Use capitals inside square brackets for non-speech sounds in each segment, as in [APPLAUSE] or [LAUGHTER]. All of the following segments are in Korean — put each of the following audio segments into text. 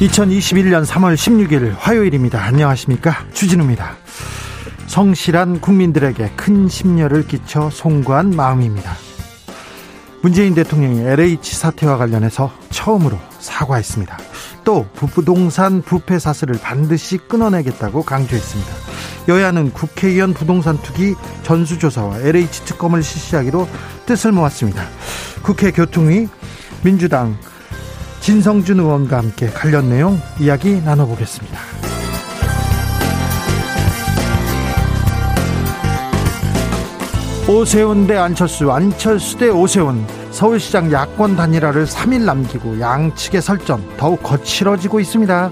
2021년 3월 16일 화요일입니다. 안녕하십니까? 주진우입니다. 성실한 국민들에게 큰 심려를 끼쳐 송구한 마음입니다. 문재인 대통령이 LH 사태와 관련해서 처음으로 사과했습니다. 또 부동산 부패 사슬을 반드시 끊어내겠다고 강조했습니다. 여야는 국회의원 부동산 투기 전수조사와 LH 특검을 실시하기로 뜻을 모았습니다. 국회 교통위 민주당 진성준 의원과 함께 관련 내용 이야기 나눠보겠습니다. 오세훈 대 안철수, 안철수 대 오세훈. 서울시장 야권 단일화를 3일 남기고 양측의 설전 더욱 거칠어지고 있습니다.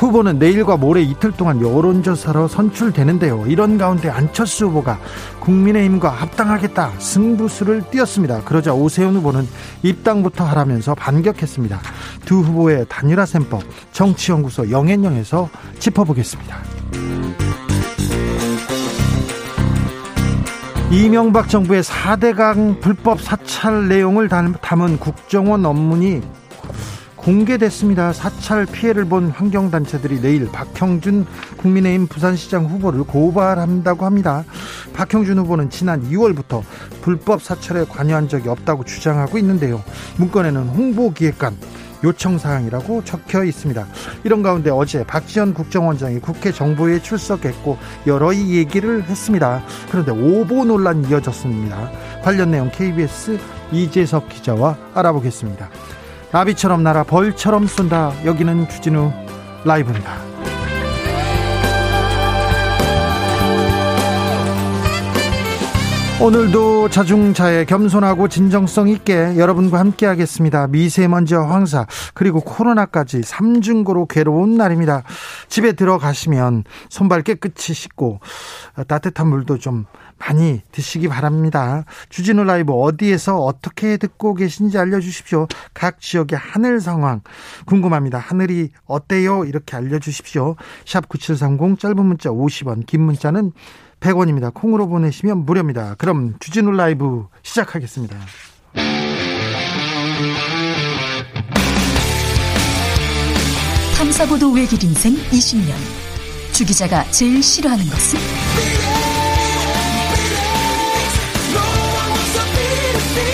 후보는 내일과 모레 이틀 동안 여론조사로 선출되는데요. 이런 가운데 안철수 후보가 국민의힘과 합당하겠다 승부수를 띄었습니다. 그러자 오세훈 후보는 입당부터 하라면서 반격했습니다. 두 후보의 단일화 셈법 정치연구소 영앤영에서 짚어보겠습니다. 이명박 정부의 4대강 불법 사찰 내용을 담은 국정원 업문이 공개됐습니다. 사찰 피해를 본 환경단체들이 내일 박형준 국민의힘 부산시장 후보를 고발한다고 합니다. 박형준 후보는 지난 2월부터 불법 사찰에 관여한 적이 없다고 주장하고 있는데요. 문건에는 홍보기획관 요청사항이라고 적혀 있습니다. 이런 가운데 어제 박지원 국정원장이 국회 정보에 출석했고 여러 얘기를 했습니다. 그런데 오보 논란이 이어졌습니다. 관련 내용 KBS 이재석 기자와 알아보겠습니다. 나비처럼 날아 벌처럼 쏜다. 여기는 주진우 라이브입니다. 오늘도 자중자애 겸손하고 진정성 있게 여러분과 함께 하겠습니다. 미세먼지와 황사 그리고 코로나까지 삼중고로 괴로운 날입니다. 집에 들어가시면 손발 깨끗이 씻고 따뜻한 물도 좀 많이 드시기 바랍니다. 주진우 라이브 어디에서 어떻게 듣고 계신지 알려주십시오. 각 지역의 하늘 상황 궁금합니다. 하늘이 어때요? 이렇게 알려주십시오. 샵 9730 짧은 문자 50원 긴 문자는 100원입니다. 콩으로 보내시면 무료입니다. 그럼 주진우 라이브 시작하겠습니다. 탐사보도 외길 인생 20년. 주 기자가 제일 싫어하는 것은?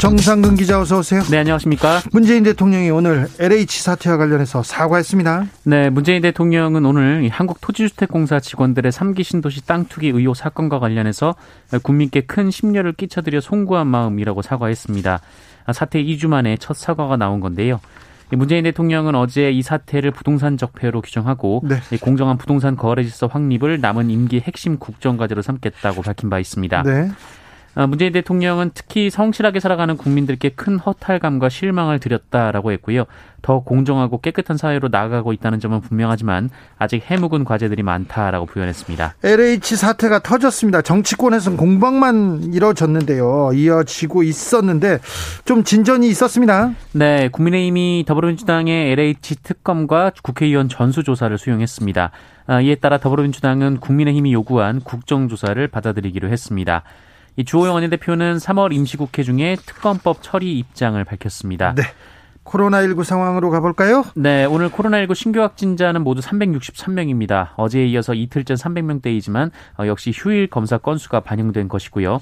정상근 기자 어서 오세요. 네, 안녕하십니까? 문재인 대통령이 오늘 LH 사태와 관련해서 사과했습니다. 네, 문재인 대통령은 오늘 한국토지주택공사 직원들의 3기 신도시 땅 투기 의혹 사건과 관련해서 국민께 큰 심려를 끼쳐드려 송구한 마음이라고 사과했습니다. 사태 2주 만에 첫 사과가 나온 건데요. 문재인 대통령은 어제 이 사태를 부동산 적폐로 규정하고 네. 공정한 부동산 거래 질서 확립을 남은 임기 핵심 국정 과제로 삼겠다고 밝힌 바 있습니다. 네. 어, 문재인 대통령은 특히 성실하게 살아가는 국민들께 큰 허탈감과 실망을 드렸다라고 했고요. 더 공정하고 깨끗한 사회로 나아가고 있다는 점은 분명하지만 아직 해묵은 과제들이 많다라고 표현했습니다. LH 사태가 터졌습니다. 정치권에서는 공방만 이뤄졌는데요. 이어지고 있었는데 좀 진전이 있었습니다. 네, 국민의힘이 더불어민주당의 LH 특검과 국회의원 전수조사를 수용했습니다. 아, 이에 따라 더불어민주당은 국민의힘이 요구한 국정조사를 받아들이기로 했습니다. 이 주호영 원내대표는 3월 임시국회 중에 특검법 처리 입장을 밝혔습니다. 네. 코로나19 상황으로 가볼까요? 네, 오늘 코로나19 신규 확진자는 모두 363명입니다. 어제에 이어서 이틀 전 300명대이지만 어, 역시 휴일 검사 건수가 반영된 것이고요.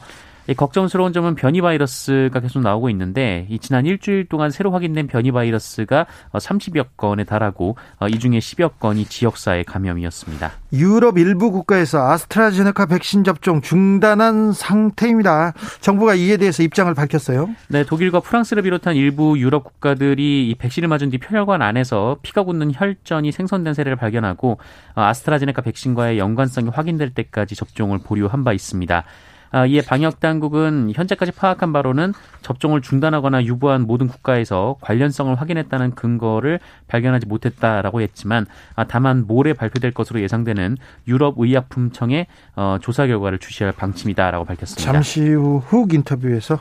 걱정스러운 점은 변이 바이러스가 계속 나오고 있는데 이 지난 일주일 동안 새로 확인된 변이 바이러스가 30여 건에 달하고 어, 이 중에 10여 건이 지역사회 감염이었습니다. 유럽 일부 국가에서 아스트라제네카 백신 접종 중단한 상태입니다. 정부가 이에 대해서 입장을 밝혔어요. 네, 독일과 프랑스를 비롯한 일부 유럽 국가들이 이 백신을 맞은 뒤 혈관 안에서 피가 굳는 혈전이 생성된 사례를 발견하고 어, 아스트라제네카 백신과의 연관성이 확인될 때까지 접종을 보류한 바 있습니다. 아, 이에 방역 당국은 현재까지 파악한 바로는 접종을 중단하거나 유보한 모든 국가에서 관련성을 확인했다는 근거를 발견하지 못했다라고 했지만 아, 다만 모레 발표될 것으로 예상되는 유럽 의약품청의 어, 조사 결과를 주시할 방침이다라고 밝혔습니다. 잠시 후 훅 인터뷰에서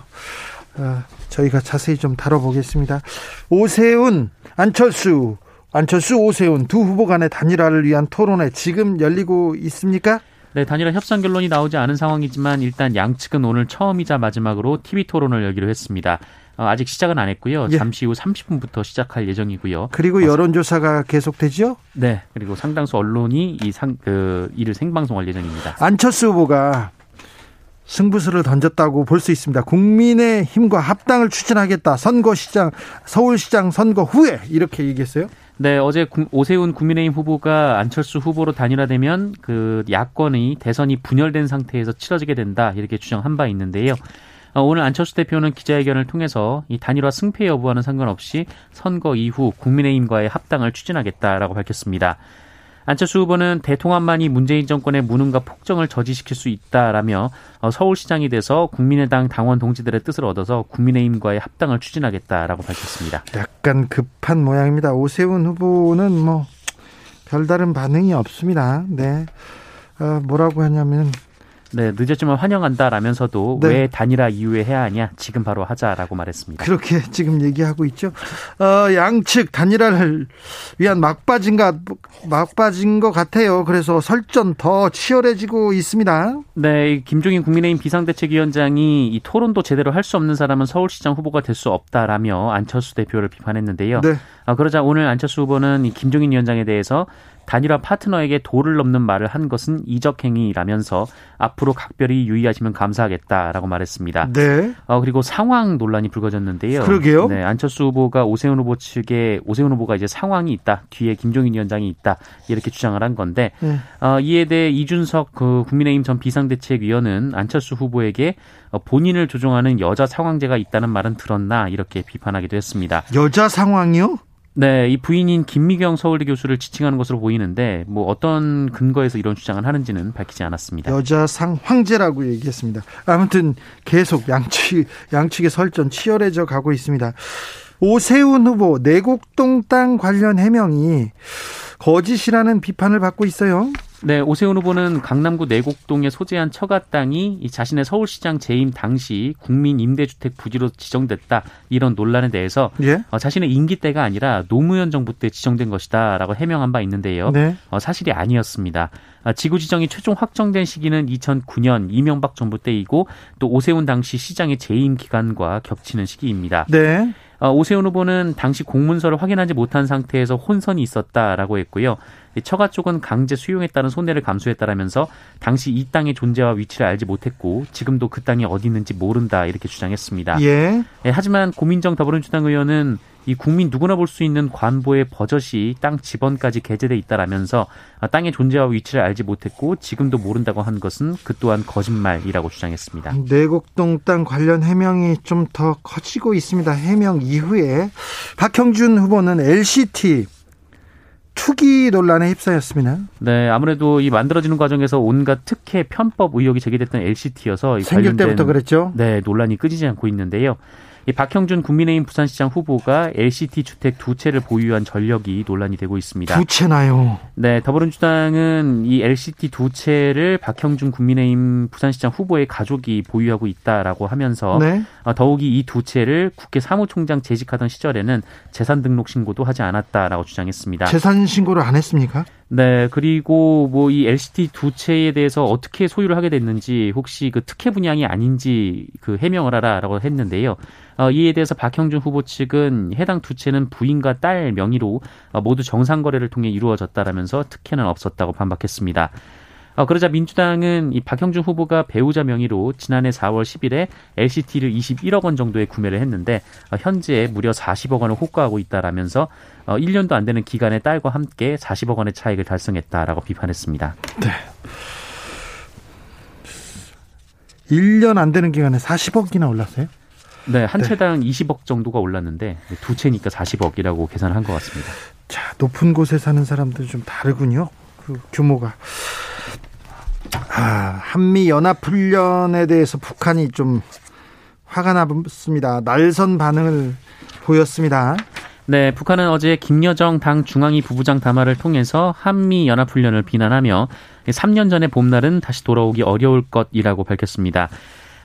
어, 저희가 자세히 좀 다뤄보겠습니다. 오세훈, 안철수, 안철수, 오세훈 두 후보 간의 단일화를 위한 토론회 지금 열리고 있습니까? 네, 단일화 협상 결론이 나오지 않은 상황이지만 일단 양측은 오늘 처음이자 마지막으로 TV 토론을 열기로 했습니다. 어, 아직 시작은 안 했고요. 예. 잠시 후 30분부터 시작할 예정이고요. 그리고 여론조사가 계속되죠? 네. 그리고 상당수 언론이 이 상, 그, 이를 생방송할 예정입니다. 안철수 후보가 승부수를 던졌다고 볼 수 있습니다. 국민의 힘과 합당을 추진하겠다. 선거시장, 서울시장 선거 후에 이렇게 얘기했어요. 네, 어제 오세훈 국민의힘 후보가 안철수 후보로 단일화되면 그 야권의 대선이 분열된 상태에서 치러지게 된다 이렇게 주장한 바 있는데요. 어, 오늘 안철수 대표는 기자회견을 통해서 이 단일화 승패 여부와는 상관없이 선거 이후 국민의힘과의 합당을 추진하겠다라고 밝혔습니다. 안철수 후보는 대통합만이 문재인 정권의 무능과 폭정을 저지시킬 수 있다라며 어, 서울시장이 돼서 국민의당 당원 동지들의 뜻을 얻어서 국민의힘과의 합당을 추진하겠다라고 밝혔습니다. 약간 급한 모양입니다. 오세훈 후보는 뭐 별다른 반응이 없습니다. 네. 어, 뭐라고 하냐면 네, 늦었지만 환영한다 라면서도 네. 왜 단일화 이후에 해야 하냐? 지금 바로 하자라고 말했습니다. 그렇게 지금 얘기하고 있죠. 어, 양측 단일화를 위한 막바진가 막바진 것 같아요. 그래서 설전 더 치열해지고 있습니다. 네, 김종인 국민의힘 비상대책위원장이 이 토론도 제대로 할 수 없는 사람은 서울시장 후보가 될 수 없다라며 안철수 대표를 비판했는데요. 네. 어, 그러자 오늘 안철수 후보는 이 김종인 위원장에 대해서 단일화 파트너에게 도를 넘는 말을 한 것은 이적행위라면서 앞으로 각별히 유의하시면 감사하겠다라고 말했습니다. 네. 어, 그리고 상황 논란이 불거졌는데요. 그러게요. 네, 안철수 후보가 오세훈 후보 측에 오세훈 후보가 이제 상황이 있다, 뒤에 김종인 위원장이 있다 이렇게 주장을 한 건데 네. 어, 이에 대해 이준석 그 국민의힘 전 비상대책위원은 안철수 후보에게 어, 본인을 조종하는 여자 상황제가 있다는 말은 들었나 이렇게 비판하기도 했습니다. 여자 상황이요? 네, 이 부인인 김미경 서울대 교수를 지칭하는 것으로 보이는데 뭐 어떤 근거에서 이런 주장을 하는지는 밝히지 않았습니다. 여자 상 황제라고 얘기했습니다. 아무튼 계속 양측 양측의 설전 치열해져 가고 있습니다. 오세훈 후보 내곡동 땅 관련 해명이 거짓이라는 비판을 받고 있어요. 네, 오세훈 후보는 강남구 내곡동에 소재한 처가 땅이 자신의 서울시장 재임 당시 국민 임대주택 부지로 지정됐다 이런 논란에 대해서 예? 어, 자신의 임기 때가 아니라 노무현 정부 때 지정된 것이다라고 해명한 바 있는데요. 네. 어, 사실이 아니었습니다. 어, 지구 지정이 최종 확정된 시기는 2009년 이명박 정부 때이고 또 오세훈 당시 시장의 재임 기간과 겹치는 시기입니다. 네. 어, 오세훈 후보는 당시 공문서를 확인하지 못한 상태에서 혼선이 있었다라고 했고요. 처가 쪽은 강제 수용에 따른 손해를 감수했다라면서 당시 이 땅의 존재와 위치를 알지 못했고 지금도 그 땅이 어디 있는지 모른다 이렇게 주장했습니다. 예. 예, 하지만 고민정 더불어민주당 의원은 이 국민 누구나 볼 수 있는 관보의 버젓이 땅 지번까지 게재돼 있다라면서 땅의 존재와 위치를 알지 못했고 지금도 모른다고 한 것은 그 또한 거짓말이라고 주장했습니다. 내곡동 땅 관련 해명이 좀 더 커지고 있습니다. 해명 이후에 박형준 후보는 LCT 투기 논란에 휩싸였습니다. 네, 아무래도 이 만들어지는 과정에서 온갖 특혜 편법 의혹이 제기됐던 LCT여서 생길 때부터 그랬죠. 네, 논란이 끄지지 않고 있는데요. 이 박형준 국민의힘 부산시장 후보가 LCT 주택 두 채를 보유한 전력이 논란이 되고 있습니다. 두 채나요? 네, 더불어민주당은 이 LCT 두 채를 박형준 국민의힘 부산시장 후보의 가족이 보유하고 있다라고 하면서 네. 어, 더욱이 이 두 채를 국회 사무총장 재직하던 시절에는 재산 등록 신고도 하지 않았다라고 주장했습니다. 재산 신고를 안 했습니까? 네, 그리고 뭐 이 LCT 두 채에 대해서 어떻게 소유를 하게 됐는지 혹시 그 특혜 분양이 아닌지 그 해명을 하라라고 했는데요. 어, 이에 대해서 박형준 후보 측은 해당 두 채는 부인과 딸 명의로 어, 모두 정상 거래를 통해 이루어졌다라면서 특혜는 없었다고 반박했습니다. 어, 그러자 민주당은 이 박형준 후보가 배우자 명의로 지난해 4월 10일에 LCT를 21억 원 정도에 구매를 했는데 어, 현재 무려 40억 원을 호가하고 있다라면서 어, 1년도 안 되는 기간에 딸과 함께 40억 원의 차익을 달성했다라고 비판했습니다. 네. 1년 안 되는 기간에 40억이나 올랐어요? 네, 한 네. 채당 20억 정도가 올랐는데 두 채니까 40억이라고 계산을 한것 같습니다. 자, 높은 곳에 사는 사람들 좀 다르군요. 그 규모가. 아, 한미 연합 훈련에 대해서 북한이 좀 화가 났습니다. 날선 반응을 보였습니다. 네, 북한은 어제 김여정 당 중앙위 부부장 담화를 통해서 한미 연합 훈련을 비난하며 3년 전의 봄날은 다시 돌아오기 어려울 것이라고 밝혔습니다.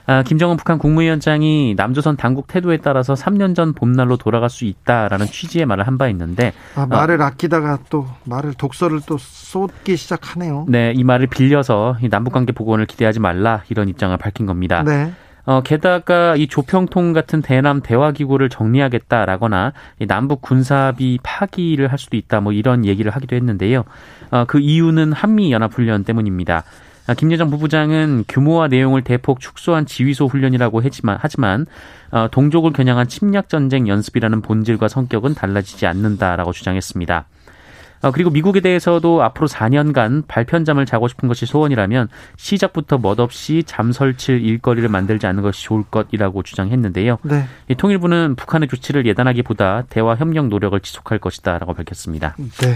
아, 김정은 북한 국무위원장이 남조선 당국 태도에 따라서 3년 전 봄날로 돌아갈 수 있다라는 취지의 말을 한 바 있는데 아, 말을 어, 아끼다가 또 말을 독서를 또 쏟기 시작하네요. 네, 이 말을 빌려서 이 남북관계 복원을 기대하지 말라 이런 입장을 밝힌 겁니다. 네. 어, 게다가 이 조평통 같은 대남 대화기구를 정리하겠다라거나 이 남북 군사비 파기를 할 수도 있다 뭐 이런 얘기를 하기도 했는데요. 어, 그 이유는 한미연합훈련 때문입니다. 아, 김여정 부부장은 규모와 내용을 대폭 축소한 지휘소 훈련이라고 했지만 하지만 어, 동족을 겨냥한 침략 전쟁 연습이라는 본질과 성격은 달라지지 않는다라고 주장했습니다. 어, 그리고 미국에 대해서도 앞으로 4년간 발편잠을 자고 싶은 것이 소원이라면 시작부터 멋없이 잠 설칠 일거리를 만들지 않는 것이 좋을 것이라고 주장했는데요. 네. 이 통일부는 북한의 조치를 예단하기보다 대화 협력 노력을 지속할 것이다라고 밝혔습니다. 네.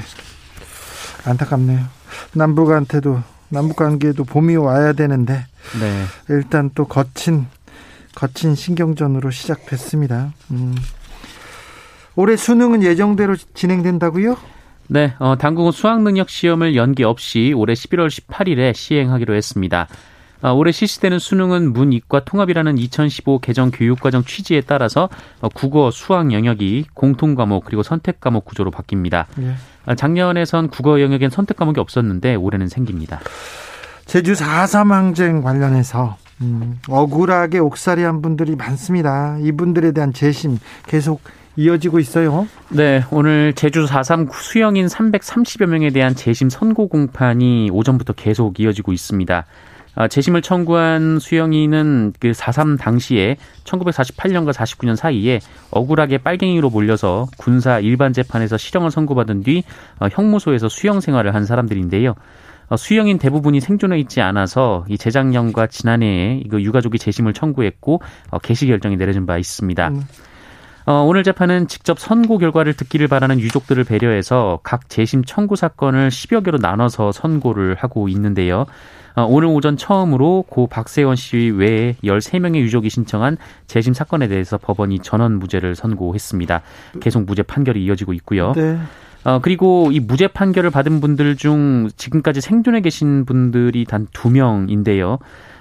안타깝네요. 남북한테도 남북 관계도 봄이 와야 되는데 네. 일단 또 거친 거친 신경전으로 시작됐습니다. 음. 올해 수능은 예정대로 진행된다고요? 네, 어, 당국은 수학 능력 시험을 연기 없이 올해 11월 18일에 시행하기로 했습니다. 어, 올해 실시되는 수능은 문이과 통합이라는 2015 개정 교육과정 취지에 따라서 어, 국어, 수학 영역이 공통 과목 그리고 선택 과목 구조로 바뀝니다. 예. 어, 작년에선 국어 영역엔 선택 과목이 없었는데 올해는 생깁니다. 제주 4.3 항쟁 관련해서 음, 억울하게 옥살이한 분들이 많습니다. 이분들에 대한 재심 계속 이어지고 있어요. 네, 오늘 제주 4.3 수영인 330여 명에 대한 재심 선고 공판이 오전부터 계속 이어지고 있습니다. 아, 재심을 청구한 수영이는 그 4.3 당시에 1948년과 49년 사이에 억울하게 빨갱이로 몰려서 군사 일반 재판에서 실형을 선고받은 뒤 어, 형무소에서 수영 생활을 한 사람들인데요. 어, 수영인 대부분이 생존해 있지 않아서 이 재작년과 지난해에 그 유가족이 재심을 청구했고 어, 개시 결정이 내려진 바 있습니다. 음. 어, 오늘 재판은 직접 선고 결과를 듣기를 바라는 유족들을 배려해서 각 재심 청구 사건을 10여 개로 나눠서 선고를 하고 있는데요. 어, 오늘 오전 처음으로 고 박세원 씨 외에 13명의 유족이 신청한 재심 사건에 대해서 법원이 전원 무죄를 선고했습니다. 계속 무죄 판결이 이어지고 있고요. 네. 어, 그리고 이 무죄 판결을 받은 분들 중 지금까지 생존해 계신 분들이 단 두 명인데요.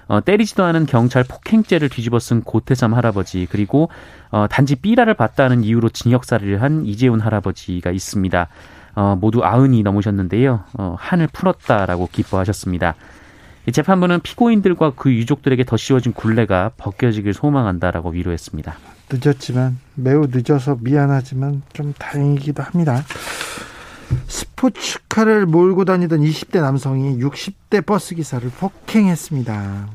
어, 때리지도 않은 경찰 폭행죄를 뒤집어 쓴 고태삼 할아버지 그리고 어, 단지 삐라를 봤다는 이유로 징역살이를 한 이재훈 할아버지가 있습니다. 어, 모두 아흔이 넘으셨는데요. 어, 한을 풀었다라고 기뻐하셨습니다. 이 재판부는 피고인들과 그 유족들에게 더 씌워진 굴레가 벗겨지길 소망한다라고 위로했습니다. 늦었지만 매우 늦어서 미안하지만 좀 다행이기도 합니다. 스포츠카를 몰고 다니던 20대 남성이 60대 버스 기사를 폭행했습니다.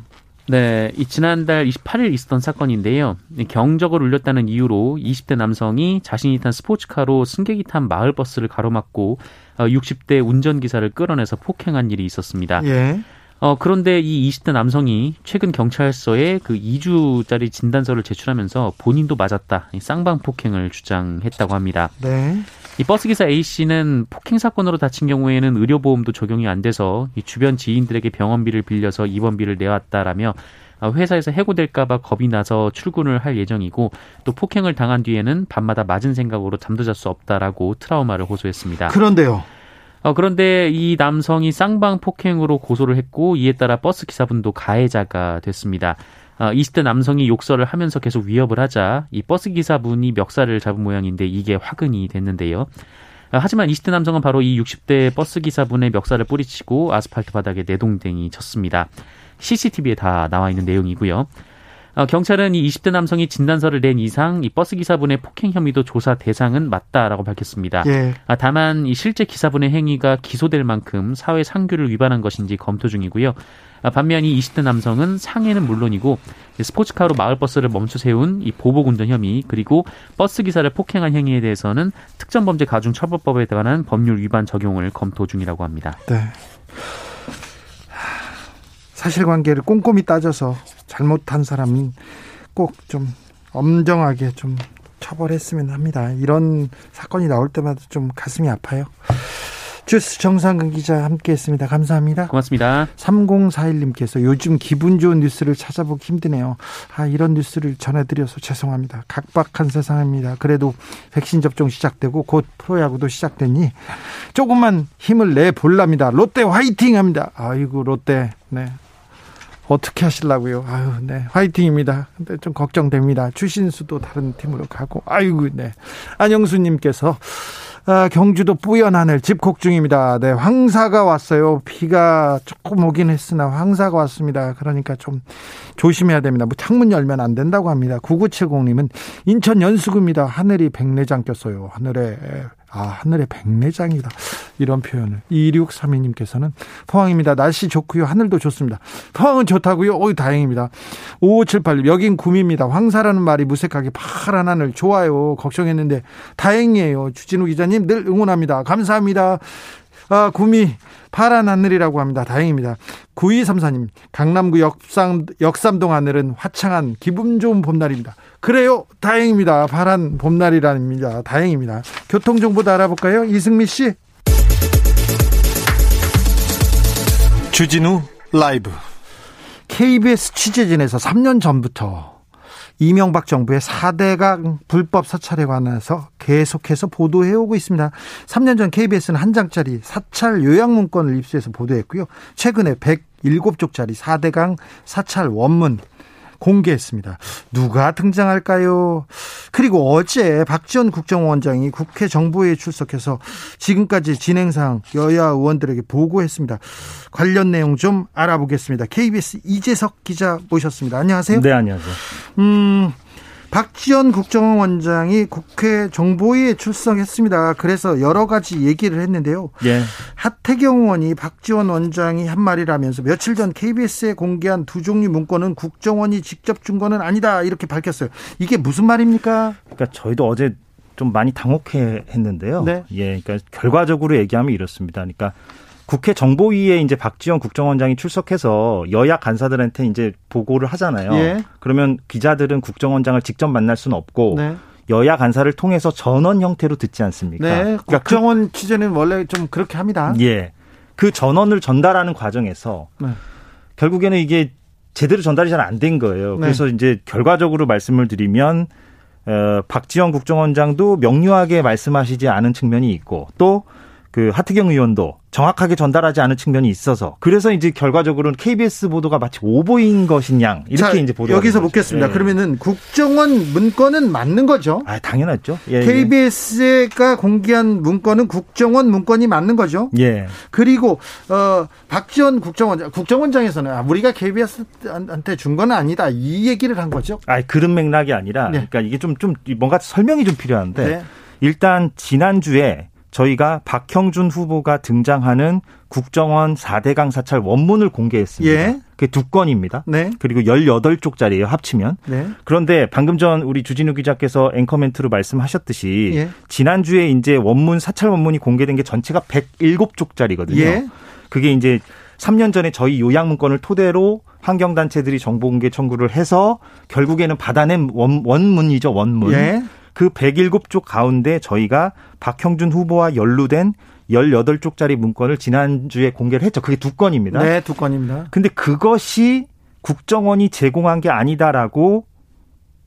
네, 이 지난달 28일 있었던 사건인데요. 경적을 울렸다는 이유로 20대 남성이 자신이 탄 스포츠카로 승객이 탄 마을버스를 가로막고 60대 어, 운전기사를 끌어내서 폭행한 일이 있었습니다. 예. 어, 그런데 이 20대 남성이 최근 경찰서에 그 2주짜리 진단서를 제출하면서 본인도 맞았다. 쌍방 폭행을 주장했다고 합니다. 네. 이 버스기사 A씨는 폭행 사건으로 다친 경우에는 의료보험도 적용이 안 돼서 이 주변 지인들에게 병원비를 빌려서 입원비를 내왔다라며 어, 회사에서 해고될까봐 겁이 나서 출근을 할 예정이고 또 폭행을 당한 뒤에는 밤마다 맞은 생각으로 잠도 잘 수 없다라고 트라우마를 호소했습니다. 그런데요. 어, 그런데 이 남성이 쌍방 폭행으로 고소를 했고 이에 따라 버스 기사분도 가해자가 됐습니다. 어, 20대 남성이 욕설을 하면서 계속 위협을 하자 이 버스 기사분이 멱살을 잡은 모양인데 이게 화근이 됐는데요. 어, 하지만 20대 남성은 바로 이 60대 버스 기사분의 멱살을 뿌리치고 아스팔트 바닥에 내동댕이 쳤습니다. CCTV에 다 나와 있는 내용이고요. 어, 경찰은 이 20대 남성이 진단서를 낸 이상 이 버스 기사분의 폭행 혐의도 조사 대상은 맞다라고 밝혔습니다. 예. 아, 다만 이 실제 기사분의 행위가 기소될 만큼 사회 상규를 위반한 것인지 검토 중이고요. 아, 반면 이 20대 남성은 상해는 물론이고 스포츠카로 마을버스를 멈춰 세운 이 보복 운전 혐의 그리고 버스 기사를 폭행한 행위에 대해서는 특정범죄 가중처벌법에 관한 법률 위반 적용을 검토 중이라고 합니다. 네. 사실관계를 꼼꼼히 따져서 잘못한 사람은 꼭 좀 엄정하게 좀 처벌했으면 합니다. 이런 사건이 나올 때마다 좀 가슴이 아파요. 주스 정상근 기자 함께했습니다. 감사합니다. 고맙습니다. 3041님께서 요즘 기분 좋은 뉴스를 찾아보기 힘드네요. 아 이런 뉴스를 전해드려서 죄송합니다. 각박한 세상입니다. 그래도 백신 접종 시작되고 곧 프로야구도 시작되니 조금만 힘을 내 볼랍니다. 롯데 화이팅합니다. 아이고 롯데 네 어떻게 하실라고요? 아유, 네. 화이팅입니다. 근데 좀 걱정됩니다. 추신수도 다른 팀으로 가고. 아이고, 네. 안영수 님께서 아, 경주도 뿌연 하늘 집콕 중입니다. 네, 황사가 왔어요. 비가 조금 오긴 했으나 황사가 왔습니다. 그러니까 좀 조심해야 됩니다. 뭐 창문 열면 안 된다고 합니다. 9970님은 인천 연수구입니다. 하늘이 백내장 꼈어요. 하늘에 아, 하늘에 백내장이다. 이런 표현을. 2632님께서는 포항입니다. 날씨 좋고요. 하늘도 좋습니다. 포항은 좋다고요? 어이, 다행입니다. 5578님, 여긴 구미입니다. 황사라는 말이 무색하게 파란 하늘 좋아요. 걱정했는데 다행이에요. 주진우 기자님 늘 응원합니다. 감사합니다. 아, 구미 파란 하늘이라고 합니다. 다행입니다. 9234님, 강남구 역삼, 역삼동 하늘은 화창한 기분 좋은 봄날입니다. 그래요. 다행입니다. 파란 봄날이랍니다. 다행입니다. 교통정보도 알아볼까요? 이승미 씨. 주진우 라이브. KBS 취재진에서 3년 전부터 이명박 정부의 4대강 불법 사찰에 관해서 계속해서 보도해오고 있습니다. 3년 전 KBS는 한 장짜리 사찰 요약 문건을 입수해서 보도했고요. 최근에 107쪽짜리 4대강 사찰 원문 공개했습니다. 누가 등장할까요? 그리고 어제 박지원 국정원장이 국회 정보회에 출석해서 지금까지 진행상 여야 의원들에게 보고했습니다. 관련 내용 좀 알아보겠습니다. KBS 이재석 기자 모셨습니다. 안녕하세요. 네, 안녕하세요. 음, 박지원 국정원장이 국회 정보위에 출석했습니다. 그래서 여러 가지 얘기를 했는데요. 예. 하태경 의원이 박지원 원장이 한 말이라면서 며칠 전 KBS에 공개한 두 종류 문건은 국정원이 직접 준 거는 아니다 이렇게 밝혔어요. 이게 무슨 말입니까? 그러니까 저희도 어제 좀 많이 당혹해 했는데요. 네. 예, 그러니까 결과적으로 얘기하면 이렇습니다. 그러니까 국회 정보위에 이제 박지원 국정원장이 출석해서 여야 간사들한테 이제 보고를 하잖아요. 예. 그러면 기자들은 국정원장을 직접 만날 수는 없고 네. 여야 간사를 통해서 전원 형태로 듣지 않습니까? 네. 그러니까 국정원 그, 취재는 원래 좀 그렇게 합니다. 예. 그 전원을 전달하는 과정에서 네. 결국에는 이게 제대로 전달이 잘 안 된 거예요. 네. 그래서 이제 결과적으로 말씀을 드리면 어, 박지원 국정원장도 명료하게 말씀하시지 않은 측면이 있고 또 그 하태경 의원도 정확하게 전달하지 않은 측면이 있어서 그래서 이제 결과적으로는 KBS 보도가 마치 오보인 것이냐 이렇게 자, 이제 보도 여기서 묻겠습니다. 예. 그러면은 국정원 문건은 맞는 거죠? 아 당연하죠. 예, KBS가 예. 공개한 문건은 국정원 문건이 맞는 거죠? 예. 그리고 어 박지원 국정원장 국정원장에서는 아, 우리가 KBS한테 준 건 아니다 이 얘기를 한 거죠? 아 그런 맥락이 아니라 네. 그러니까 이게 좀좀 좀 뭔가 설명이 좀 필요한데 네. 일단 지난주에 저희가 박형준 후보가 등장하는 국정원 4대강 사찰 원문을 공개했습니다. 예. 그게 두 건입니다. 네. 그리고 18쪽짜리예요, 합치면. 네. 그런데 방금 전 우리 주진우 기자께서 앵커 멘트로 말씀하셨듯이 예. 지난주에 이제 원문 사찰 원문이 공개된 게 전체가 107쪽짜리거든요. 예. 그게 이제 3년 전에 저희 요약 문건을 토대로 환경단체들이 정보공개 청구를 해서 결국에는 받아낸 원, 원문이죠, 원문. 예. 그 107쪽 가운데 저희가 박형준 후보와 연루된 18쪽짜리 문건을 지난주에 공개를 했죠. 그게 두 건입니다. 네, 두 건입니다. 근데 그것이 국정원이 제공한 게 아니다라고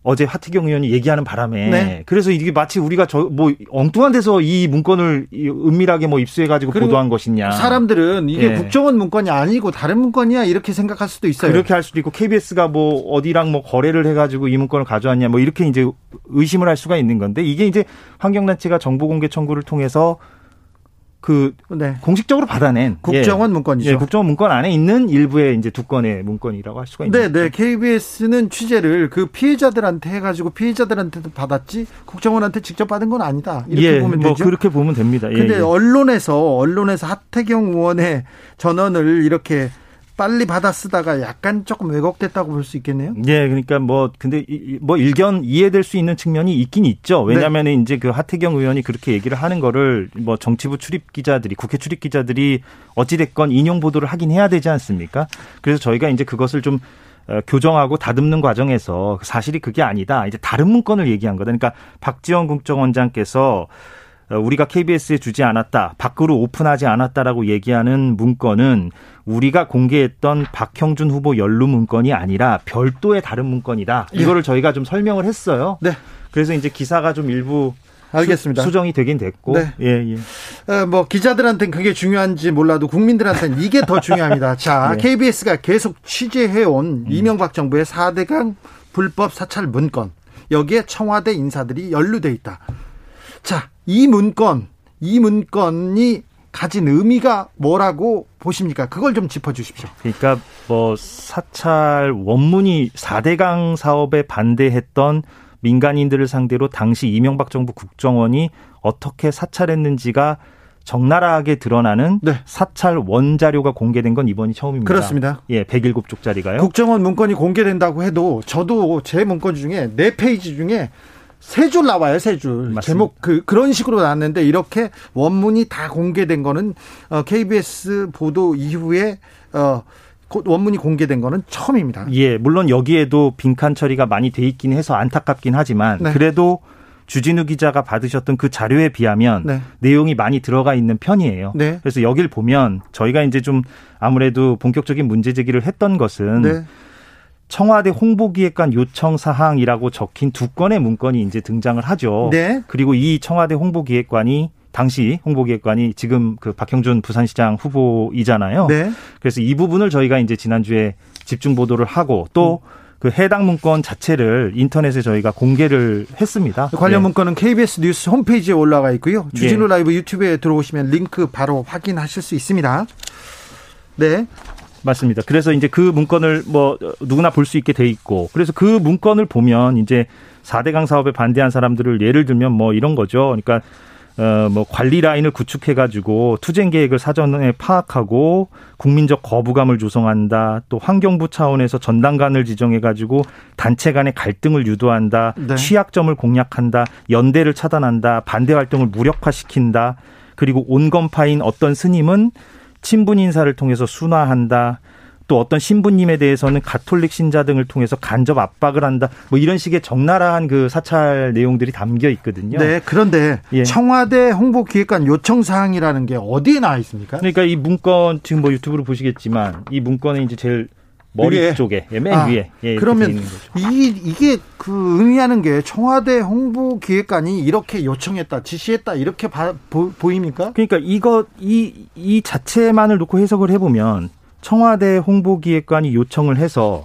어제 하태경 의원이 얘기하는 바람에 네. 그래서 이게 마치 우리가 저 뭐 엉뚱한 데서 이 문건을 은밀하게 뭐 입수해 가지고 보도한 것이냐. 사람들은 이게 예. 국정원 문건이 아니고 다른 문건이야 이렇게 생각할 수도 있어요. 그렇게 할 수도 있고 KBS가 뭐 어디랑 뭐 거래를 해 가지고 이 문건을 가져왔냐 뭐 이렇게 이제 의심을 할 수가 있는 건데 이게 이제 환경단체가 정보 공개 청구를 통해서 그 네. 공식적으로 받아낸 국정원 예. 문건이죠. 예, 국정원 문건 안에 있는 일부의 이제 두 건의 문건이라고 할 수가 있는 네, 네. KBS는 취재를 그 피해자들한테 해가지고 피해자들한테도 받았지 국정원한테 직접 받은 건 아니다. 이렇게 예, 보면 뭐 되죠. 그렇게 보면 됩니다. 예, 근데 예. 언론에서 언론에서 하태경 의원의 전원을 이렇게 빨리 받아 쓰다가 약간 조금 왜곡됐다고 볼 수 있겠네요. 예, 그러니까 뭐 근데 뭐 일견 이해될 수 있는 측면이 있긴 있죠. 왜냐하면 네. 이제 그 하태경 의원이 그렇게 얘기를 하는 거를 뭐 정치부 출입 기자들이 국회 출입 기자들이 어찌 됐건 인용 보도를 하긴 해야 되지 않습니까? 그래서 저희가 이제 그것을 좀 어, 교정하고 다듬는 과정에서 사실이 그게 아니다. 이제 다른 문건을 얘기한 거다. 그러니까 박지원 국정원장께서 어, 우리가 KBS에 주지 않았다, 밖으로 오픈하지 않았다라고 얘기하는 문건은 우리가 공개했던 박형준 후보 연루 문건이 아니라 별도의 다른 문건이다. 예. 이거를 저희가 좀 설명을 했어요. 네. 그래서 이제 기사가 좀 일부 알겠습니다. 수, 정이 되긴 됐고. 네. 예, 예. 어, 뭐 기자들한테는 그게 중요한지 몰라도 국민들한테는 이게 더 중요합니다. [LAUGHS] 자, 네. KBS가 계속 취재해 온 음. 이명박 정부의 4대강 불법 사찰 문건. 여기에 청와대 인사들이 연루돼 있다. 자, 이 문건, 이 문건이 가진 의미가 뭐라고 보십니까? 그걸 좀 짚어 주십시오. 그러니까 뭐 사찰 원문이 4대강 사업에 반대했던 민간인들을 상대로 당시 이명박 정부 국정원이 어떻게 사찰했는지가 적나라하게 드러나는 네. 사찰 원자료가 공개된 건 이번이 처음입니다. 그렇습니다. 예, 107쪽짜리가요. 국정원 문건이 공개된다고 해도 저도 제 문건 중에 네 페이지 중에 세 줄 나와요, 세 줄. 제목 그 그런 식으로 나왔는데 이렇게 원문이 다 공개된 거는 어, KBS 보도 이후에 어 원문이 공개된 거는 처음입니다. 예, 물론 여기에도 빈칸 처리가 많이 돼 있긴 해서 안타깝긴 하지만 네. 그래도 주진우 기자가 받으셨던 그 자료에 비하면 네. 내용이 많이 들어가 있는 편이에요. 네. 그래서 여길 보면 저희가 이제 좀 아무래도 본격적인 문제 제기를 했던 것은 네. 청와대 홍보기획관 요청 사항이라고 적힌 두 건의 문건이 이제 등장을 하죠. 네. 그리고 이 청와대 홍보기획관이 당시 홍보기획관이 지금 그 박형준 부산시장 후보이잖아요. 네. 그래서 이 부분을 저희가 이제 지난주에 집중 보도를 하고 또그 해당 문건 자체를 인터넷에 저희가 공개를 했습니다. 관련 네. 문건은 KBS 뉴스 홈페이지에 올라가 있고요. 주진우 네. 라이브 유튜브에 들어오시면 링크 바로 확인하실 수 있습니다. 네. 맞습니다. 그래서 이제 그 문건을 뭐 누구나 볼 수 있게 돼 있고 그래서 그 문건을 보면 이제 4대강 사업에 반대한 사람들을 예를 들면 뭐 이런 거죠. 그러니까 어, 뭐 관리 라인을 구축해 가지고 투쟁 계획을 사전에 파악하고 국민적 거부감을 조성한다. 또 환경부 차원에서 전당관을 지정해 가지고 단체 간의 갈등을 유도한다. 네. 취약점을 공략한다. 연대를 차단한다. 반대 활동을 무력화시킨다. 그리고 온건파인 어떤 스님은 친분 인사를 통해서 순화한다. 또 어떤 신부님에 대해서는 가톨릭 신자 등을 통해서 간접 압박을 한다. 뭐 이런 식의 적나라한 그 사찰 내용들이 담겨 있거든요. 네. 그런데 예. 청와대 홍보기획관 요청 사항이라는 게 어디에 나와 있습니까? 그러니까 이 문건 지금 뭐 유튜브로 보시겠지만 이 문건에 이제 제일 머리 위에. 쪽에 예, 맨 아, 위에 예, 그러면 이 이게 그 의미하는 게 청와대 홍보기획관이 이렇게 요청했다 지시했다 이렇게 봐, 보, 보입니까? 그러니까 이거 이이 자체만을 놓고 해석을 해보면 청와대 홍보기획관이 요청을 해서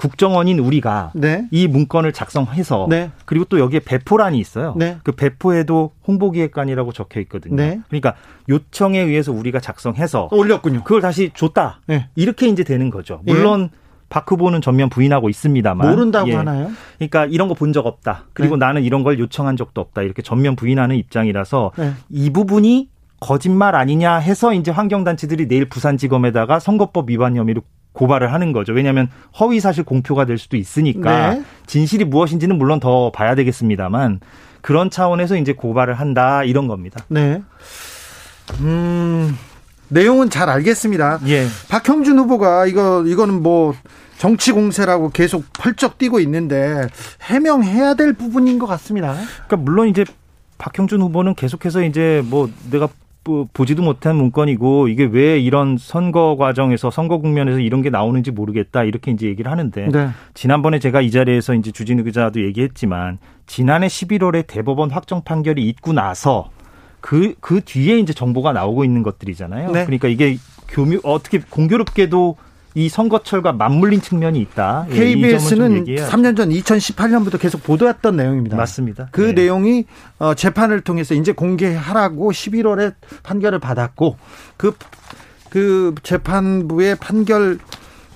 국정원인 우리가 네. 이 문건을 작성해서 네. 그리고 또 여기에 배포란이 있어요. 네. 그 배포에도 홍보기획관이라고 적혀 있거든요. 네. 그러니까 요청에 의해서 우리가 작성해서 올렸군요. 그걸 다시 줬다. 네. 이렇게 이제 되는 거죠. 물론 예. 박 후보는 전면 부인하고 있습니다만 모른다고 예. 하나요? 그러니까 이런 거 본 적 없다. 그리고 네. 나는 이런 걸 요청한 적도 없다. 이렇게 전면 부인하는 입장이라서 네. 이 부분이 거짓말 아니냐 해서 이제 환경단체들이 내일 부산지검에다가 선거법 위반 혐의로 고발을 하는 거죠. 왜냐하면 허위 사실 공표가 될 수도 있으니까 네. 진실이 무엇인지는 물론 더 봐야 되겠습니다만 그런 차원에서 이제 고발을 한다 이런 겁니다. 네. 음. 내용은 잘 알겠습니다. 예. 박형준 후보가 이거 이거는 뭐 정치 공세라고 계속 펄쩍 뛰고 있는데 해명해야 될 부분인 것 같습니다. 그러니까 물론 이제 박형준 후보는 계속해서 이제 뭐 내가 보지도 못한 문건이고 이게 왜 이런 선거 과정에서 선거 국면에서 이런 게 나오는지 모르겠다 이렇게 이제 얘기를 하는데 네. 지난번에 제가 이 자리에서 이제 주진우 기자도 얘기했지만 지난해 11월에 대법원 확정 판결이 있고 나서 그, 그 뒤에 이제 정보가 나오고 있는 것들이잖아요. 네. 그러니까 이게 교묘, 어떻게 공교롭게도 이 선거철과 맞물린 측면이 있다. KBS는 예, 3년 전 2018년부터 계속 보도했던 내용입니다. 맞습니다. 그 네. 내용이 어, 재판을 통해서 이제 공개하라고 11월에 판결을 받았고 그, 그 재판부의 판결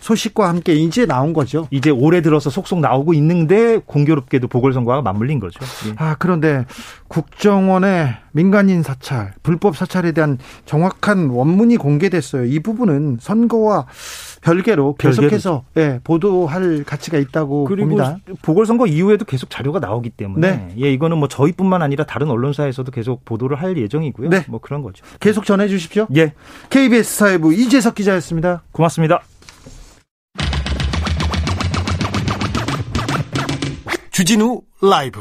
소식과 함께 이제 나온 거죠. 이제 올해 들어서 속속 나오고 있는데 공교롭게도 보궐선거와 맞물린 거죠. 예. 아 그런데 국정원의 민간인 사찰, 불법 사찰에 대한 정확한 원문이 공개됐어요. 이 부분은 선거와 별개로 계속해서 예, 보도할 가치가 있다고 그리고 봅니다. 보궐선거 이후에도 계속 자료가 나오기 때문에 네. 예, 이거는 뭐 저희뿐만 아니라 다른 언론사에서도 계속 보도를 할 예정이고요. 네. 뭐 그런 거죠. 계속 전해 주십시오. 예. KBS 사회부 이재석 기자였습니다. 고맙습니다. 주진우 라이브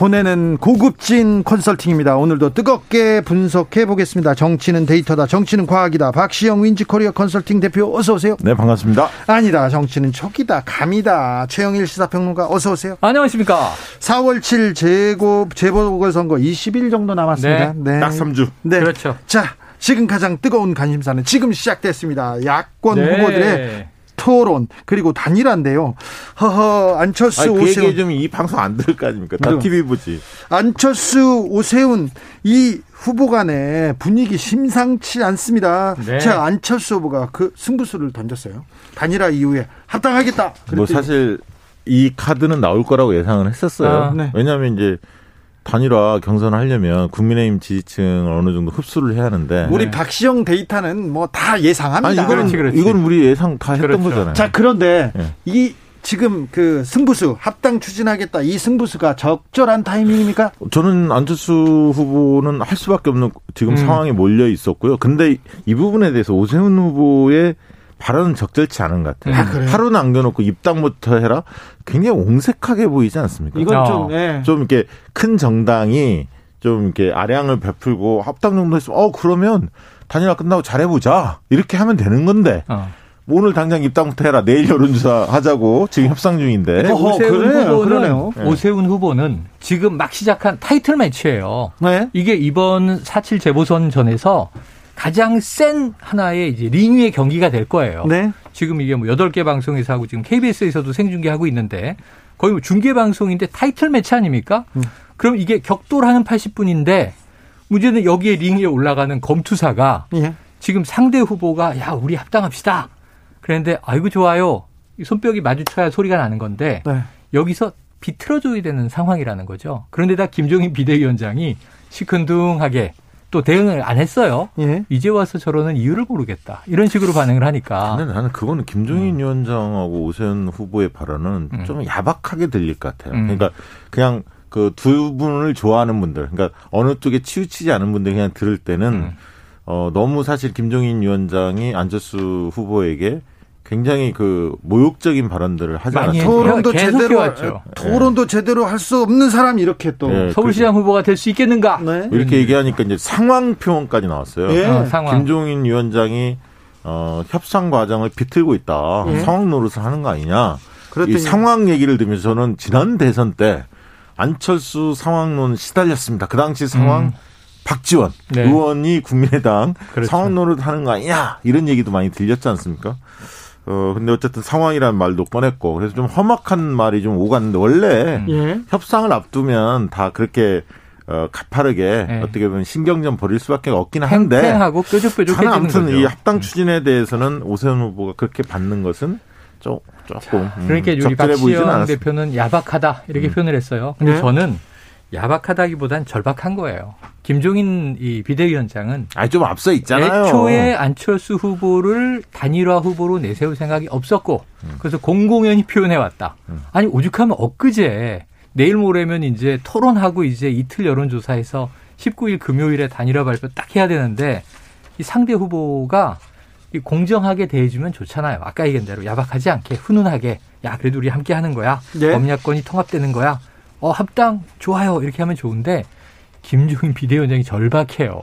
보내는 고급진 컨설팅입니다. 오늘도 뜨겁게 분석해 보겠습니다. 정치는 데이터다. 정치는 과학이다. 박시영 윈지코리아 컨설팅 대표 어서 오세요. 네, 반갑습니다. 아니다. 정치는 촉이다. 감이다. 최영일 시사평론가 어서 오세요. 안녕하십니까. 4월 7일 재고 재보궐선거 20일 정도 남았습니다. 네. 네. 딱 3주. 네. 그렇죠. 자, 지금 가장 뜨거운 관심사는 지금 시작됐습니다. 야권 네. 후보들의 토론 그리고 단일화인데요. 허허 안철수 아니, 그 오세훈 좀이 방송 안 들을 거 아닙니까? 다 TV 보지. 안철수 오세훈 이 후보 간의 분위기 심상치 않습니다. 네. 자 안철수 후보가 그 승부수를 던졌어요. 단일화 이후에 합당하겠다. 뭐 사실 이 카드는 나올 거라고 예상을 했었어요. 아, 네. 왜냐하면 이제 단일화 경선을 하려면 국민의힘 지지층을 어느 정도 흡수를 해야 하는데 우리 네. 박시영 데이터는 뭐 다 예상합니다. 아니, 이거는 그렇지, 그렇지. 이건 우리 예상 다 했던 그렇죠. 거잖아요. 자 그런데 네. 이 지금 그 승부수 합당 추진하겠다 이 승부수가 적절한 타이밍입니까? 저는 안철수 후보는 할 수밖에 없는 지금 음. 상황에 몰려 있었고요. 근데 이 부분에 대해서 오세훈 후보의 발언은 적절치 않은 것 같아요. 아, 하루 남겨놓고 입당부터 해라. 굉장히 옹색하게 보이지 않습니까? 이건 좀, 네. 좀 이렇게 큰 정당이 좀 이렇게 아량을 베풀고 합당 정도 했으면, 어, 그러면 단일화 끝나고 잘해보자. 이렇게 하면 되는 건데. 어. 오늘 당장 입당부터 해라. 내일 여론조사 하자고 지금 협상 중인데. 어허, 오세훈 그래요, 후보는 그러네요. 오세훈 후보는 지금 막 시작한 타이틀 매치예요. 네? 이게 이번 4.7 재보선 전에서 가장 센 하나의 이제 링 위의 경기가 될 거예요. 네. 지금 이게 뭐 8개 방송에서 하고 지금 KBS에서도 생중계하고 있는데 거의 뭐 중계 방송인데 타이틀 매치 아닙니까? 음. 그럼 이게 격돌하는 80분인데 문제는 여기에 링 위에 올라가는 검투사가 예. 지금 상대 후보가 야, 우리 합당합시다. 그런데 아이고 좋아요. 손뼉이 마주쳐야 소리가 나는 건데 네. 여기서 비틀어줘야 되는 상황이라는 거죠. 그런데다 김종인 비대위원장이 시큰둥하게 또 대응을 안 했어요. 예. 이제 와서 저러는 이유를 모르겠다. 이런 식으로 반응을 하니까. 근데 나는 그거는 김종인 음. 위원장하고 오세훈 후보의 발언은 음. 좀 야박하게 들릴 것 같아요. 음. 그러니까 그냥 그 두 분을 좋아하는 분들, 그러니까 어느 쪽에 치우치지 않은 분들 그냥 들을 때는 음. 어 너무 사실 김종인 위원장이 안철수 후보에게 굉장히 그 모욕적인 발언들을 하지 않았습니까? 토론도 제대로 해왔죠. 토론도 제대로 할 수 없는 사람이 이렇게 또 네, 서울시장 그, 후보가 될 수 있겠는가? 네. 이렇게 얘기하니까 이제 상황 표현까지 나왔어요. 네. 어, 상황. 김종인 위원장이 어, 협상 과정을 비틀고 있다. 예. 상황 노릇을 하는 거 아니냐? 그랬더니. 이 상황 얘기를 들으면서 저는 지난 대선 때 안철수 상황론 시달렸습니다. 그 당시 상황 음. 박지원 네. 의원이 국민의당 그렇죠. 상황 노릇 하는 거 아니냐? 이런 얘기도 많이 들렸지 않습니까? 어, 근데 어쨌든 상황이라는 말도 꺼냈고, 그래서 좀 험악한 말이 좀 오갔는데, 원래 예. 협상을 앞두면 다 그렇게 어, 가파르게 네. 어떻게 보면 신경전 벌일 수밖에 없긴 한데. 팽팽하고 뾰족뾰족해지는 아무튼 거죠. 이 합당 추진에 대해서는 오세훈 후보가 그렇게 받는 것은 좀 조금 자, 그러니까 음, 우리 박시영 대표는 야박하다 이렇게 음. 표현을 했어요. 근데 네? 저는 야박하다기보단 절박한 거예요. 김종인 이 비대위원장은 아니 좀 앞서 있잖아요. 애초에 안철수 후보를 단일화 후보로 내세울 생각이 없었고 음. 그래서 공공연히 표현해 왔다. 음. 아니 오죽하면 엊그제 내일 모레면 이제 토론하고 이제 이틀 여론조사에서 19일 금요일에 단일화 발표 딱 해야 되는데 이 상대 후보가 공정하게 대해주면 좋잖아요. 아까 얘기한 대로 야박하지 않게 훈훈하게 야 그래도 우리 함께 하는 거야. 네. 범야권이 통합되는 거야. 어 합당 좋아요 이렇게 하면 좋은데 김종인 비대위원장이 절박해요.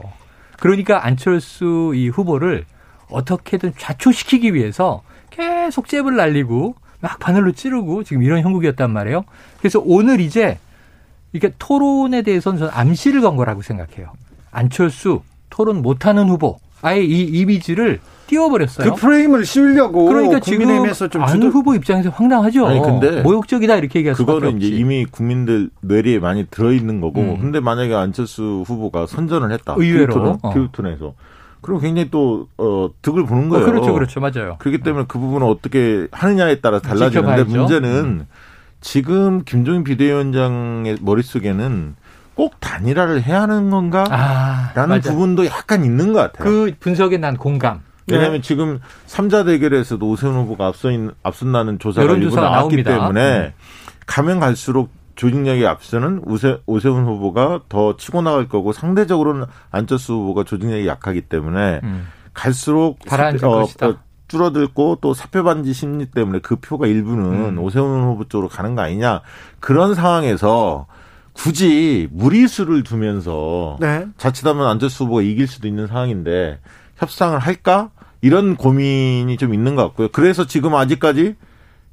그러니까 안철수 이 후보를 어떻게든 좌초시키기 위해서 계속 잽을 날리고 막 바늘로 찌르고 지금 이런 형국이었단 말이에요. 그래서 오늘 이제 이게 토론에 대해서는 저는 암시를 건 거라고 생각해요. 안철수 토론 못하는 후보 아예 이 이미지를 띄워버렸어요. 그 프레임을 씌우려고 그러니까 지금 안 후보 입장에서 황당하죠. 아니 근데 모욕적이다 이렇게 얘기할 수밖에 그거는 이제 이미 국민들 뇌리에 많이 들어 있는 거고. 음. 근데 만약에 안철수 후보가 선전을 했다. 의외로 교육톤에 서 어. 그럼 굉장히 또 어, 득을 보는 어, 거예요. 어, 그렇죠, 그렇죠, 맞아요. 그렇기 때문에 그 부분은 어떻게 하느냐에 따라 달라지는데 문제는 음. 지금 김종인 비대위원장의 머릿속에는 꼭 단일화를 해야 하는 건가? 아, 라는 맞아. 부분도 약간 있는 것 같아요. 그 분석에 난 공감. 왜냐하면 네. 지금 3자 대결에서도 오세훈 후보가 앞서 있, 앞선다는 조사가 일부 나왔기 나옵니다. 때문에 음. 가면 갈수록 조직력이 앞서는 오세, 오세훈 후보가 더 치고 나갈 거고 상대적으로는 안철수 후보가 조직력이 약하기 때문에 음. 갈수록 사표, 어, 어, 줄어들고 또 사표 반지 심리 때문에 그 표가 일부는 음. 오세훈 후보 쪽으로 가는 거 아니냐 그런 상황에서 굳이 무리수를 두면서 네. 자칫하면 안철수 후보가 이길 수도 있는 상황인데 협상을 할까 이런 고민이 좀 있는 것 같고요. 그래서 지금 아직까지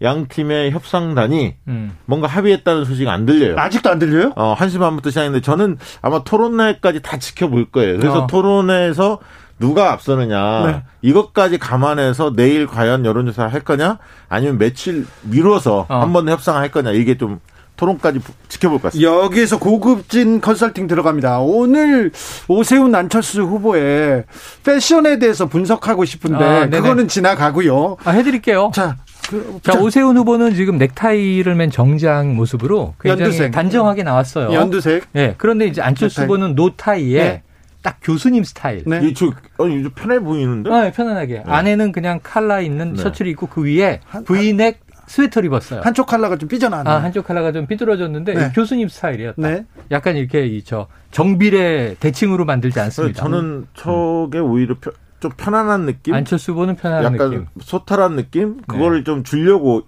양 팀의 협상단이 음. 뭔가 합의했다는 소식 안 들려요. 아직도 안 들려요? 어, 한시 반부터 시작했는데 저는 아마 토론회까지 다 지켜볼 거예요. 그래서 어. 토론회에서 누가 앞서느냐 네. 이것까지 감안해서 내일 과연 여론조사 할 거냐 아니면 며칠 미뤄서 어. 한번 협상할 거냐 이게 좀 토론까지 지켜볼 것 같습니다. 여기에서 고급진 컨설팅 들어갑니다. 오늘 오세훈 안철수 후보의 패션에 대해서 분석하고 싶은데 아, 그거는 지나가고요. 아, 해드릴게요. 자, 그, 자, 오세훈 후보는 지금 넥타이를 맨 정장 모습으로 굉장히 연두색. 단정하게 나왔어요. 연두색. 네. 그런데 이제 안철수 넥타이. 후보는 노타이에 네. 딱 교수님 스타일. 네. 이 저, 아니, 이 편해 보이는데? 네, 편안하게. 네. 안에는 그냥 칼라 있는 네. 셔츠를 입고 그 위에 브이넥 스웨터를 입었어요. 한쪽 칼라가 좀 삐져나왔네. 아, 한쪽 칼라가 좀 삐뚤어졌는데 네. 교수님 스타일이었다. 네. 약간 이렇게 이 저 정비례 대칭으로 만들지 않습니다. 저는 저게 오히려 좀 편안한 느낌? 안철수 후보는 편안한 약간 느낌. 소탈한 느낌? 그거를 네. 좀 주려고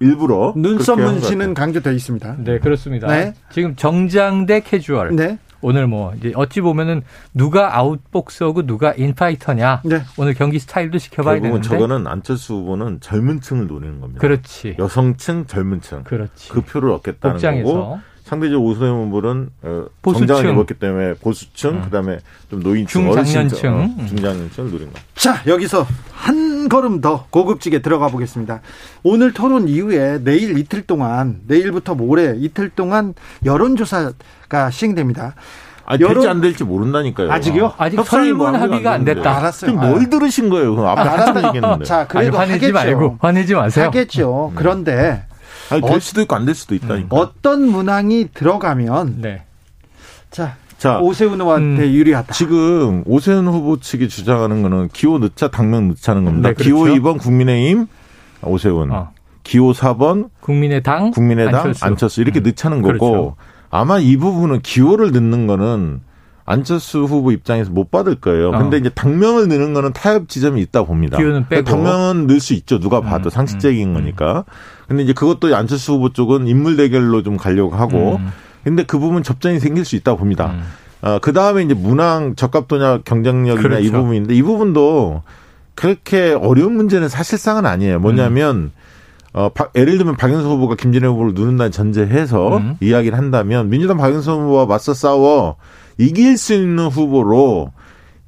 일부러 눈썹 문신은 강조되어 있습니다. 네, 그렇습니다. 네. 지금 정장 대 캐주얼. 네. 오늘 뭐 이제 어찌 보면은 누가 아웃복서고 누가 인파이터냐. 네. 오늘 경기 스타일도 지켜봐야 되는데. 저거는 안철수 후보는 젊은 층을 노리는 겁니다. 그렇지. 여성층, 젊은 층. 그렇지. 그 표를 얻겠다는 복장에서. 거고. 상대적으로 오세훈 후보는 어, 보수층을 입었기 때문에 보수층, 음. 그다음에 좀 노인층, 중장년층, 어, 음. 중장년층을 노린 거. 자 여기서 한 걸음 더 고급지게 들어가 보겠습니다. 오늘 토론 이후에 내일 이틀 동안 내일부터 모레 이틀 동안 여론조사가 시행됩니다. 아, 여론... 될지 안 될지 모른다니까요. 아직요? 아직 설문 합의가 안 됐다. 알았어요. 뭘 아. 들으신 거예요? 그 앞에 한참 얘기했는데. 자, 그래도 아니, 화내지 하겠죠. 말고 화내지 마세요. 하겠죠. 음. 그런데 아니, 될 어, 수도 있고 안 될 수도 있다니까. 어떤 문항이 들어가면 네. 자, 자 오세훈 후보한테 음, 유리하다. 지금 오세훈 후보 측이 주장하는 거는 기호 넣자 당명 넣자는 겁니다. 네, 그렇죠. 기호 2번 국민의힘 오세훈. 어. 기호 4번 국민의당 국민의당 안철수, 안철수 이렇게 음. 넣자는 거고 그렇죠. 아마 이 부분은 기호를 넣는 거는 안철수 후보 입장에서 못 받을 거예요. 어. 근데 이제 당명을 넣는 거는 타협 지점이 있다 봅니다. 기호는 빼고. 당명은 넣을 수 있죠. 누가 봐도 음, 상식적인 음, 거니까. 근데 이제 그것도 안철수 후보 쪽은 인물 대결로 좀 가려고 하고. 음. 근데 그 부분 접전이 생길 수 있다고 봅니다. 음. 어, 그 다음에 이제 문항 적합도냐 경쟁력이나 그렇죠. 이 부분인데 이 부분도 그렇게 어려운 문제는 사실상은 아니에요. 뭐냐면 음. 어, 예를 들면 박영수 후보가 김진애 후보를 누른다는 전제해서 음. 이야기를 한다면 민주당 박영수 후보와 맞서 싸워 이길 수 있는 후보로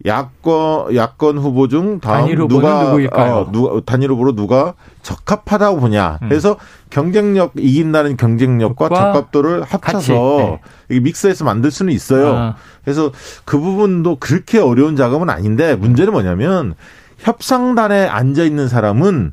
야권 야권 후보 중 다음 누가 누구일까요? 어, 누가 단일 후보로 누가 적합하다고 보냐. 음. 그래서 경쟁력 이긴다는 경쟁력과 적합도를 합쳐서 네. 믹스해서 만들 수는 있어요. 아. 그래서 그 부분도 그렇게 어려운 작업은 아닌데 문제는 뭐냐면 협상단에 앉아 있는 사람은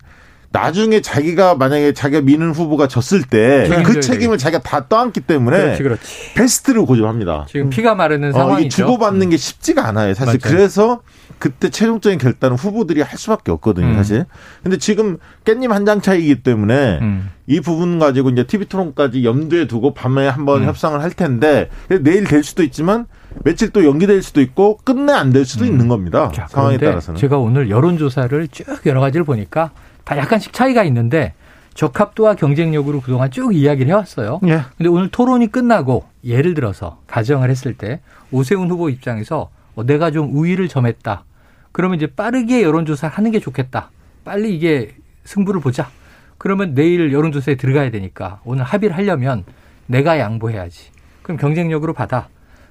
나중에 자기가 만약에 자기가 미는 후보가 졌을 때 그 책임을 자기가 다 떠안기 때문에 그렇지, 그렇지. 베스트를 고집합니다. 지금 피가 마르는 어, 상황이죠. 주고받는 게 쉽지가 않아요. 사실 맞아요. 그래서 그때 최종적인 결단은 후보들이 할 수밖에 없거든요, 음. 사실. 근데 지금 깻잎 한 장 차이기 때문에 음. 이 부분 가지고 이제 TV 토론까지 염두에 두고 밤에 한번 음. 협상을 할 텐데 내일 될 수도 있지만 며칠 또 연기될 수도 있고 끝내 안 될 수도 음. 있는 겁니다. 자, 상황에 따라서는. 제가 오늘 여론조사를 쭉 여러 가지를 보니까 다 약간씩 차이가 있는데 적합도와 경쟁력으로 그동안 쭉 이야기를 해왔어요. 예. 근데 오늘 토론이 끝나고 예를 들어서 가정을 했을 때 오세훈 후보 입장에서 어, 내가 좀 우위를 점했다. 그러면 이제 빠르게 여론조사를 하는 게 좋겠다. 빨리 이게 승부를 보자. 그러면 내일 여론조사에 들어가야 되니까 오늘 합의를 하려면 내가 양보해야지. 그럼 경쟁력으로 받아.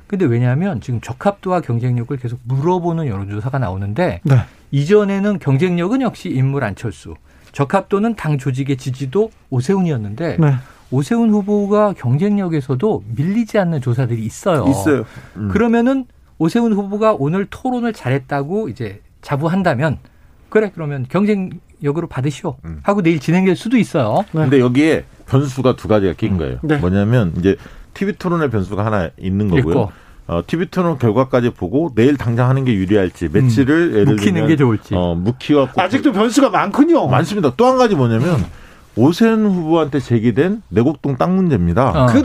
근데 왜냐하면 지금 적합도와 경쟁력을 계속 물어보는 여론조사가 나오는데 네. 이전에는 경쟁력은 역시 인물 안철수, 적합도는 당 조직의 지지도 오세훈이었는데 네. 오세훈 후보가 경쟁력에서도 밀리지 않는 조사들이 있어요. 있어요. 음. 그러면은 오세훈 후보가 오늘 토론을 잘했다고 이제 자부한다면 그래 그러면 경쟁력으로 받으시오 음. 하고 내일 진행될 수도 있어요. 네. 근데 여기에 변수가 두 가지가 낀 음. 거예요. 네. 뭐냐면 이제 TV 토론의 변수가 하나 있는 거고요. 어, TV 토론 결과까지 보고 내일 당장 하는 게 유리할지 며칠을 음. 예를 묵히는 들면, 게 좋을지. 어, 묵히와 아직도 변수가 많군요. 많습니다. 또 한 가지 뭐냐면 오세훈 후보한테 제기된 내곡동 땅 문제입니다. 어. 그,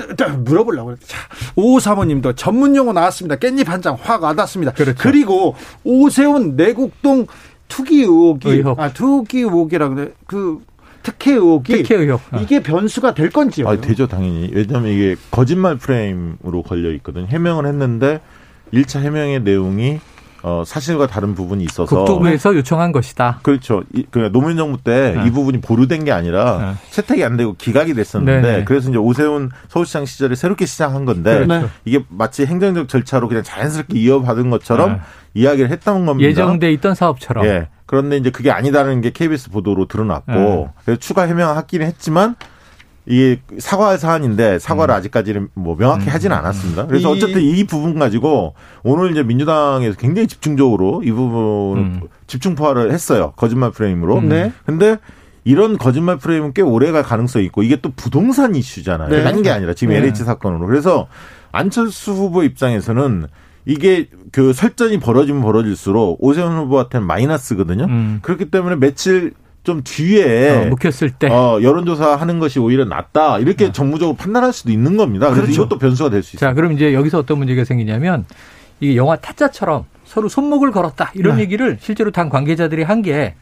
물어보려고 그랬 자, 오 사모님도 전문 용어 나왔습니다. 깻잎 한 장 확 와닿습니다. 그렇죠. 그리고 오세훈 내곡동 투기 의혹이 의혹. 아 투기 의혹이라 그래 그 특혜 의혹이 특혜 의혹. 어. 이게 변수가 될 건지요? 아, 되죠 당연히. 왜냐하면 이게 거짓말 프레임으로 걸려 있거든요. 해명을 했는데 1차 해명의 내용이 어, 사실과 다른 부분이 있어서 국토부에서 요청한 것이다. 그렇죠. 이, 그러니까 노무현 정부 때이 네. 부분이 보류된 게 아니라 네. 채택이 안 되고 기각이 됐었는데 네네. 네. 그래서 이제 오세훈 서울시장 시절에 새롭게 시작한 건데 그렇죠. 이게 마치 행정적 절차로 그냥 자연스럽게 이어받은 것처럼 네. 이야기를 했던 겁니다. 예정돼 있던 사업처럼. 예. 그런데 이제 그게 아니다는 게 KBS 보도로 드러났고 네. 그래서 추가 해명하기는 했지만 이게 사과할 사안인데 사과를 음. 아직까지는 뭐 명확히 음. 하지는 않았습니다. 그래서 어쨌든 이 부분 가지고 오늘 이제 민주당에서 굉장히 집중적으로 이 부분 음. 집중 포화를 했어요. 거짓말 프레임으로. 음. 네. 근데 이런 거짓말 프레임은 꽤 오래 갈 가능성이 있고 이게 또 부동산 이슈잖아요. 네. 딴게 아니라 지금 네. LH 사건으로. 그래서 안철수 후보 입장에서는 이게 그 설전이 벌어지면 벌어질수록 오세훈 후보한테는 마이너스거든요. 음. 그렇기 때문에 며칠 좀 뒤에 어, 묵혔을 때 어, 여론조사 하는 것이 오히려 낫다 이렇게 네. 정무적으로 판단할 수도 있는 겁니다. 그래서 그렇죠. 이것도 변수가 될 수 있어요. 자, 그럼 이제 여기서 어떤 문제가 생기냐면 이게 영화 타짜처럼 서로 손목을 걸었다 이런 네. 얘기를 실제로 당 관계자들이 한 게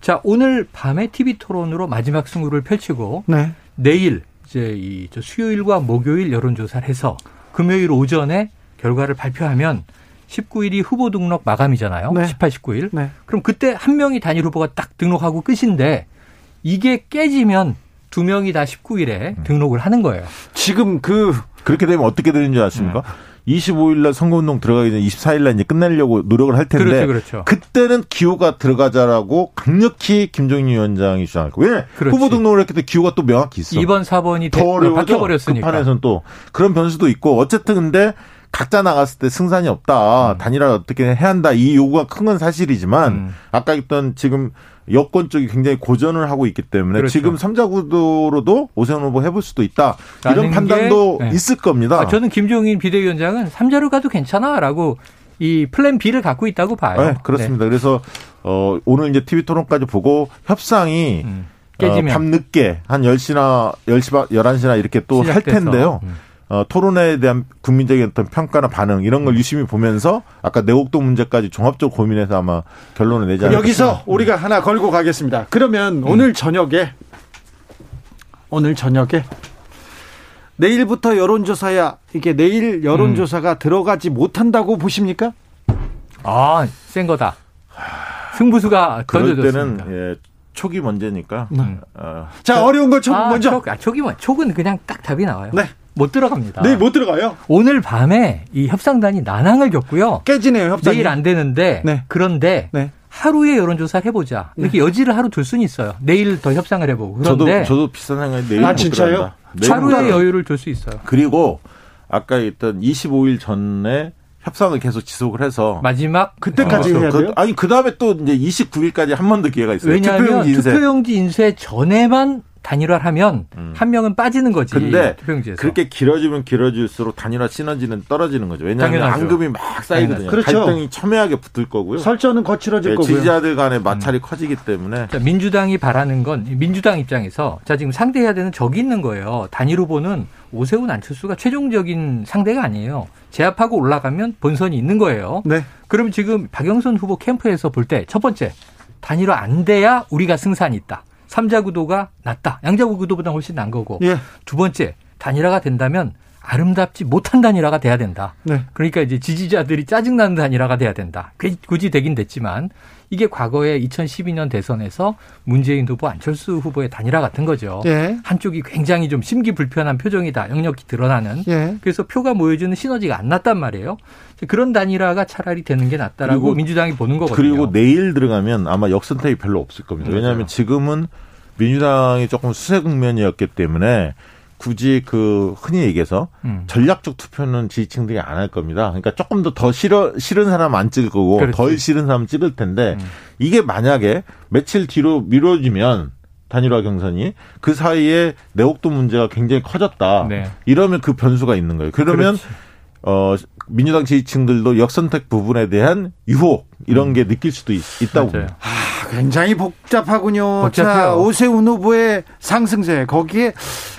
자, 오늘 밤에 TV 토론으로 마지막 승부를 펼치고 네. 내일 이제 이 수요일과 목요일 여론조사를 해서 금요일 오전에 결과를 발표하면 19일이 후보 등록 마감이잖아요. 네. 18, 19일. 네. 그럼 그때 한 명이 단일 후보가 딱 등록하고 끝인데 이게 깨지면 두 명이 다 19일에 음. 등록을 하는 거예요. 지금 그 그렇게 되면 어떻게 되는 줄 아십니까? 네. 25일 날 선거운동 들어가기 전에 24일 날 이제 끝내려고 노력을 할 텐데 그렇죠, 그렇죠. 그때는 기호가 들어가자라고 강력히 김종인 위원장이 주장할 거예요. 왜? 그렇지. 후보 등록을 했기 때문에 기호가 또 명확히 있어. 2번, 4번이 더 어려워져. 바뀌어버렸으니까. 그 판에서는 또 그런 변수도 있고 어쨌든 근데 각자 나갔을 때 승산이 없다. 음. 단일화 어떻게 해야 한다. 이 요구가 큰 건 사실이지만 음. 아까 있던 지금 여권 쪽이 굉장히 고전을 하고 있기 때문에 그렇죠. 지금 삼자 구도로도 오세훈 후보 해볼 수도 있다. 이런 판단도 게, 네. 있을 겁니다. 아, 저는 김종인 비대위원장은 삼자로 가도 괜찮아라고 이 플랜 B를 갖고 있다고 봐요. 네, 그렇습니다. 네. 그래서 어, 오늘 이제 TV 토론까지 보고 협상이 음. 깨지면. 어, 밤 늦게 한 10시나 10시 11시나 이렇게 또 할 텐데요. 음. 어, 토론에 대한 국민적인 어떤 평가나 반응 이런 걸 음. 유심히 보면서 아까 내곡동 문제까지 종합적으로 고민해서 아마 결론을 내지 않을까 여기서 우리가 하나 걸고 가겠습니다. 그러면 음. 오늘 저녁에 오늘 저녁에 내일부터 여론조사야 이게 내일 여론조사가 음. 들어가지 못한다고 보십니까? 아, 센 거다. 승부수가 그럴 때는 예, 촉이 문제니까. 네. 어. 자, 어려운 거 촉, 아, 먼저. 촉, 아, 촉이 뭐, 촉은 그냥 딱 답이 나와요. 네. 못 들어갑니다. 네, 못 들어가요. 오늘 밤에 이 협상단이 난항을 겪고요. 깨지네요, 협상이. 내일 안 되는데. 네. 그런데 네. 하루에 여론조사 해보자. 이렇게 네. 여지를 하루 둘 수는 있어요. 내일 더 협상을 해보고. 그런데 저도 저도 비슷한 생각이 내일 아, 진짜요? 하루의 여유를 줄 수 있어요. 그리고 아까 있던 25일 전에 협상을 계속 지속을 해서 마지막 그때까지 어, 해야 그, 아니 그 다음에 또 이제 29일까지 한 번 더 기회가 있어요. 왜냐하면 투표용지 인쇄. 투표용지 인쇄 전에만 단일화하면 음. 한 명은 빠지는 거지. 근데 투표용지에서. 그렇게 길어지면 길어질수록 단일화 시너지는 떨어지는 거죠. 왜냐하면 당연하죠. 앙금이 막 쌓이거든요. 그렇죠. 갈등이 첨예하게 붙을 거고요. 설전은 거칠어질 네, 거고요. 지지자들 간의 마찰이 음. 커지기 때문에. 자, 민주당이 바라는 건 민주당 입장에서 자 지금 상대해야 되는 적이 있는 거예요. 단일 후보는 오세훈 안철수가 최종적인 상대가 아니에요. 제압하고 올라가면 본선이 있는 거예요. 네. 그럼 지금 박영선 후보 캠프에서 볼 때 첫 번째 단일화 안 돼야 우리가 승산이 있다. 삼자 구도가 낫다. 양자 구도보다 훨씬 난 거고. 예. 두 번째 단일화가 된다면 아름답지 못한 단일화가 돼야 된다. 네. 그러니까 이제 지지자들이 짜증나는 단일화가 돼야 된다. 굳이 되긴 됐지만 이게 과거에 2012년 대선에서 문재인 후보, 안철수 후보의 단일화 같은 거죠. 예. 한쪽이 굉장히 좀 심기 불편한 표정이다. 영역이 드러나는. 예. 그래서 표가 모여주는 시너지가 안 났단 말이에요. 그런 단일화가 차라리 되는 게 낫다라고 민주당이 보는 거거든요. 그리고 내일 들어가면 아마 역선택이 별로 없을 겁니다. 왜냐하면 지금은 민주당이 조금 수세 국면이었기 때문에 굳이 그 흔히 얘기해서 음. 전략적 투표는 지지층들이 안 할 겁니다. 그러니까 조금 더 더 싫어 싫은 사람 안 찍을 거고 그렇지. 덜 싫은 사람 찍을 텐데 음. 이게 만약에 며칠 뒤로 미뤄지면 단일화 경선이 그 사이에 내곡도 문제가 굉장히 커졌다. 네. 이러면 그 변수가 있는 거예요. 그러면 그렇지. 어 민주당 지지층들도 역선택 부분에 대한 유혹 이런 음. 게 느낄 수도 있, 다고 봅니다. 아, 굉장히 복잡하군요. 복잡해요. 자, 오세훈 후보의 상승세 거기에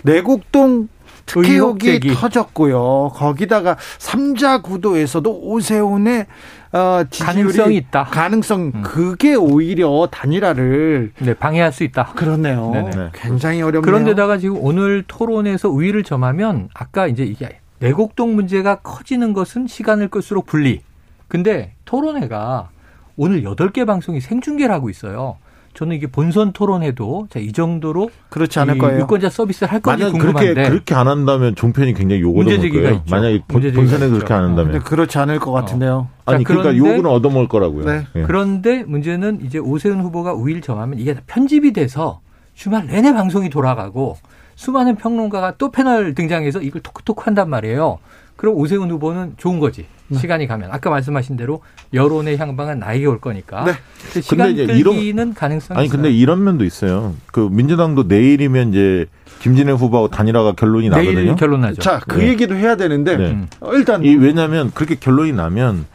내곡동 특혜혹이 터졌고요. 거기다가 삼자 구도에서도 오세훈의 어, 가능성이 있다. 가능성 음. 그게 오히려 단일화를 네, 방해할 수 있다. 그렇네요. 네네. 굉장히 어렵네요. 그런데다가 지금 오늘 토론에서 우위를 점하면 아까 이제 이게 내곡동 문제가 커지는 것은 시간을 끌수록 분리. 근데 토론회가 오늘 8개 방송이 생중계를 하고 있어요. 저는 이게 본선 토론회도 자, 이 정도로 그렇지 않을 거예요. 유권자 서비스를 할 건지 궁금한데 그렇게 그렇게 안 한다면 종편이 굉장히 욕을 얻을 거예요. 만약에 본선에 그렇게 안 한다면. 근데 그렇지 않을 것 같은데요. 어. 아니 자, 그러니까 욕은 얻어먹을 거라고요. 네. 예. 그런데 문제는 이제 오세훈 후보가 우위를 정하면 이게 편집이 돼서 주말 내내 방송이 돌아가고 수많은 평론가가 또 패널 등장해서 이걸 톡톡 한단 말이에요. 그럼 오세훈 후보는 좋은 거지. 네. 시간이 가면 아까 말씀하신 대로 여론의 향방은 나에게 올 거니까. 네. 시간 근데 이제 끌기는 가능성이 아니 있어요. 근데 이런 면도 있어요. 그 민주당도 내일이면 이제 김진애 후보하고 단일화가 결론이 나거든요. 결론 나죠. 자, 그 네. 얘기도 해야 되는데 네. 일단 이 왜냐하면 그렇게 결론이 나면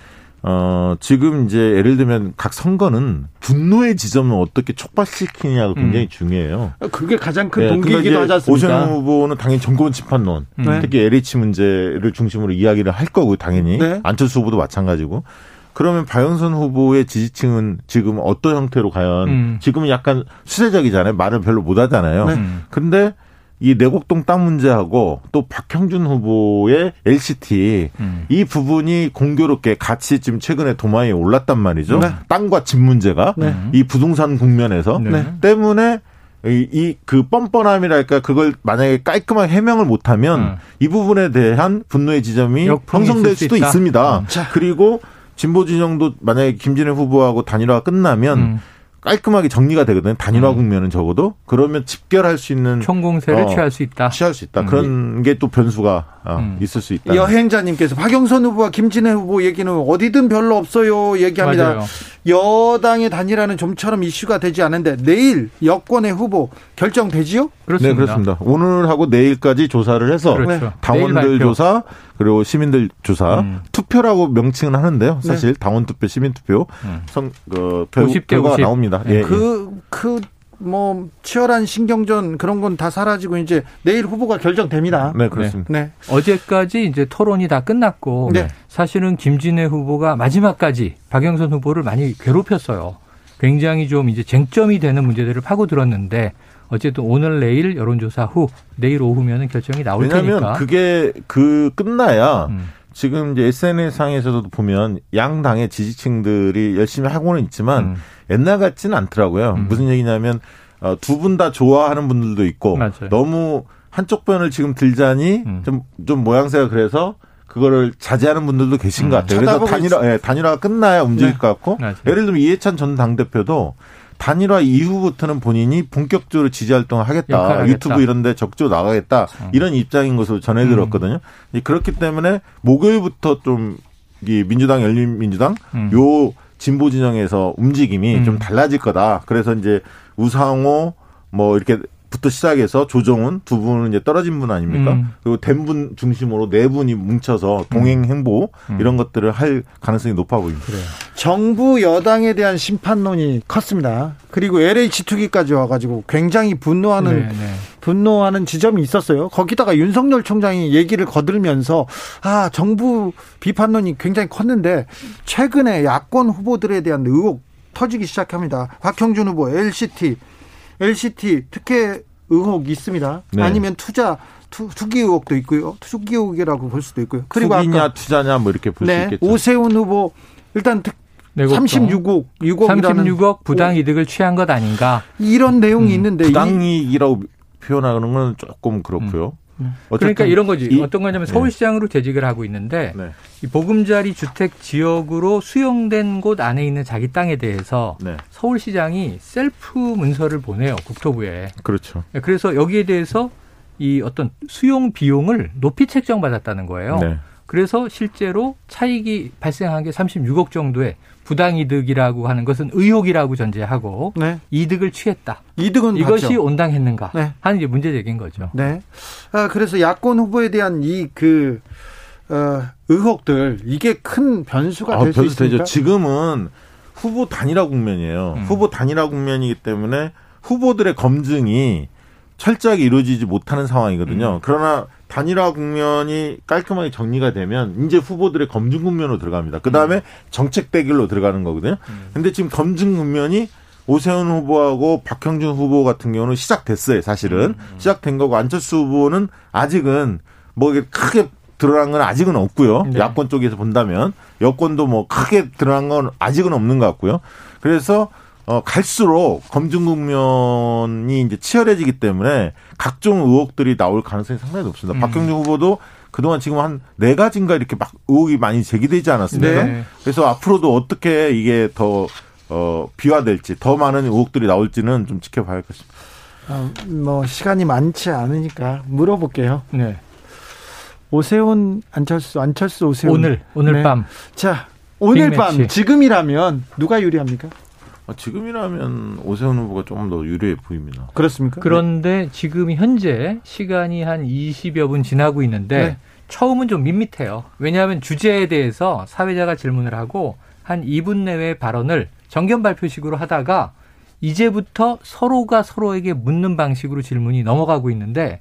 어, 지금 이제 예를 들면 각 선거는 분노의 지점을 어떻게 촉발시키냐가 음. 굉장히 음. 중요해요. 그게 가장 큰 네, 동기이기도 하지 않습니까? 오세훈 후보는 당연히 정권 심판론, 음. 특히 LH 문제를 중심으로 이야기를 할 거고 당연히 네. 안철수 후보도 마찬가지고. 그러면 박영선 후보의 지지층은 지금 어떤 형태로 과연 음. 지금은 약간 수세적이잖아요. 말을 별로 못 하잖아요. 네. 근데 이 내곡동 땅 문제하고 또 박형준 후보의 LCT 음. 이 부분이 공교롭게 같이 지금 최근에 도마에 올랐단 말이죠. 네. 땅과 집 문제가 네. 이 부동산 국면에서 네. 때문에 이그 뻔뻔함이랄까 그걸 만약에 깔끔하게 해명을 못하면 음. 이 부분에 대한 분노의 지점이 형성될 수도 있다. 있습니다. 음. 그리고 진보 진영도 만약에 김진애 후보하고 단일화가 끝나면 음. 깔끔하게 정리가 되거든요. 단일화 음. 국면은 적어도 그러면 집결할 수 있는 총공세를 어, 취할 수 있다. 취할 수 있다. 음. 그런 게 또 변수가 어, 음. 있을 수 있다. 여행자님께서 박영선 후보와 김진애 후보 얘기는 어디든 별로 없어요 얘기합니다. 맞아요. 여당의 단일화는 좀처럼 이슈가 되지 않은데 내일 여권의 후보 결정되지요? 그렇습니다. 네, 그렇습니다. 오늘하고 내일까지 조사를 해서 그렇죠. 당원들 조사 그리고 시민들 조사 음. 투표라고 명칭은 하는데요. 네. 사실 네. 당원 투표, 시민 투표 음. 선, 그, 별, 50대 결과가 50. 나옵니다. 예, 그, 그, 뭐 치열한 신경전 그런 건 다 사라지고 이제 내일 후보가 결정됩니다. 네, 그렇습니다. 네. 어제까지 이제 토론이 다 끝났고 네. 사실은 김진애 후보가 마지막까지 박영선 후보를 많이 괴롭혔어요. 굉장히 좀 이제 쟁점이 되는 문제들을 파고들었는데 어쨌든 오늘 내일 여론조사 후 내일 오후면은 결정이 나올 왜냐하면 테니까. 그게 그 끝나야 음. 지금 이제 SNS 상에서도 보면 양 당의 지지층들이 열심히 하고는 있지만 음. 옛날 같지는 않더라고요. 음. 무슨 얘기냐면 어, 두분 다 좋아하는 분들도 있고 맞아요. 너무 한쪽 편을 지금 들자니 좀좀 음. 좀 모양새가 그래서 그거를 자제하는 분들도 계신 음. 것 같아요. 그래서 단일화, 예, 단일화가 끝나야 움직일 네. 것 같고 맞아요. 예를 들면 이해찬 전 당대표도 단일화 이후부터는 본인이 본격적으로 지지 활동을 하겠다. 유튜브 이런 데 적극 나가겠다. 음. 이런 입장인 것으로 전해 들었거든요. 음. 그렇기 때문에 목요일부터 좀이 민주당 열린민주당 음. 요 진보 진영에서 움직임이 음. 좀 달라질 거다. 그래서 이제 우상호 뭐 이렇게 부터 시작해서 조정훈 두 분은 이제 떨어진 분 아닙니까? 음. 그리고 된 분 중심으로 네 분이 뭉쳐서 동행 행보 음. 이런 것들을 할 가능성이 높아 보입니다. 그래요. 정부 여당에 대한 심판론이 컸습니다. 그리고 LH 투기까지 와가지고 굉장히 분노하는 네네. 네. 분노하는 지점이 있었어요. 거기다가 윤석열 총장이 얘기를 거들면서 아 정부 비판론이 굉장히 컸는데 최근에 야권 후보들에 대한 의혹 터지기 시작합니다. 박형준 후보 LCT LCT 특혜 의혹 있습니다. 네. 아니면 투자 투, 기 의혹도 있고요. 투기 의혹이라고 볼 수도 있고요. 그리고 투기냐 투자냐 뭐 이렇게 볼수 네, 있겠죠. 오세훈 후보 일단 특, 36억, 6억이라는 36억 부당 이득을 취한 것 아닌가? 이런 내용이 음, 있는데 부당이익이라고 표현하는 건 조금 그렇고요. 음. 음. 그러니까 이런 거지. 이, 어떤 거냐면 네. 서울시장으로 재직을 하고 있는데 네. 이 보금자리 주택 지역으로 수용된 곳 안에 있는 자기 땅에 대해서 네. 서울시장이 셀프 문서를 보내요 국토부에. 그렇죠. 네, 그래서 여기에 대해서 이 어떤 수용 비용을 높이 책정받았다는 거예요. 네. 그래서 실제로 차익이 발생한 게 36억 정도의 부당이득이라고 하는 것은 의혹이라고 전제하고 네. 이득을 취했다. 이득은 이것이 봤죠. 온당했는가 네. 하는 게 문제 제기인 거죠. 네. 아, 그래서 야권 후보에 대한 이그 어, 의혹들 이게 큰 변수가 아, 될수 있습니까? 되죠. 지금은 후보 단일화 국면이에요. 음. 후보 단일화 국면이기 때문에 후보들의 검증이 철저하게 이루어지지 못하는 상황이거든요. 음. 그러나 단일화 국면이 깔끔하게 정리가 되면 이제 후보들의 검증 국면으로 들어갑니다. 그 다음에 음. 정책 대결로 들어가는 거거든요. 음. 근데 지금 검증 국면이 오세훈 후보하고 박형준 후보 같은 경우는 시작됐어요, 사실은. 음. 시작된 거고 안철수 후보는 아직은 뭐 크게 드러난 건 아직은 없고요. 네. 야권 쪽에서 본다면 여권도 뭐 크게 드러난 건 아직은 없는 것 같고요. 그래서 어, 갈수록 검증 국면이 이제 치열해지기 때문에 각종 의혹들이 나올 가능성이 상당히 높습니다. 음. 박경준 후보도 그동안 지금 한 네 가지인가 이렇게 막 의혹이 많이 제기되지 않았습니까? 네. 그래서 앞으로도 어떻게 이게 더, 어, 비화될지, 더 많은 의혹들이 나올지는 좀 지켜봐야 할 것입니다. 어, 뭐, 시간이 많지 않으니까 물어볼게요. 네. 오세훈, 안철수, 안철수, 오세훈. 오늘, 오늘 네. 밤. 자, 오늘 밤, 지금이라면 누가 유리합니까? 아, 지금이라면 오세훈 후보가 조금 더 유리해 보입니다. 그렇습니까? 그런데 지금 현재 시간이 한 20여 분 지나고 있는데 네. 처음은 좀 밋밋해요. 왜냐하면 주제에 대해서 사회자가 질문을 하고 한 2분 내외 발언을 정견 발표식으로 하다가 이제부터 서로가 서로에게 묻는 방식으로 질문이 넘어가고 있는데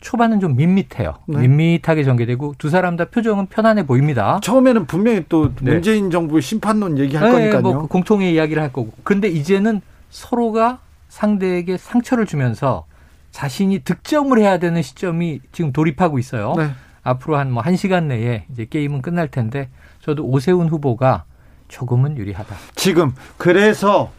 초반은 좀 밋밋해요. 네. 밋밋하게 전개되고 두 사람 다 표정은 편안해 보입니다. 처음에는 분명히 또 네. 문재인 정부의 심판론 얘기할 네, 거니까요. 뭐 공통의 이야기를 할 거고. 근데 이제는 서로가 상대에게 상처를 주면서 자신이 득점을 해야 되는 시점이 지금 돌입하고 있어요. 네. 앞으로 한 뭐 한 시간 내에 이제 게임은 끝날 텐데 저도 오세훈 후보가 조금은 유리하다. 지금 그래서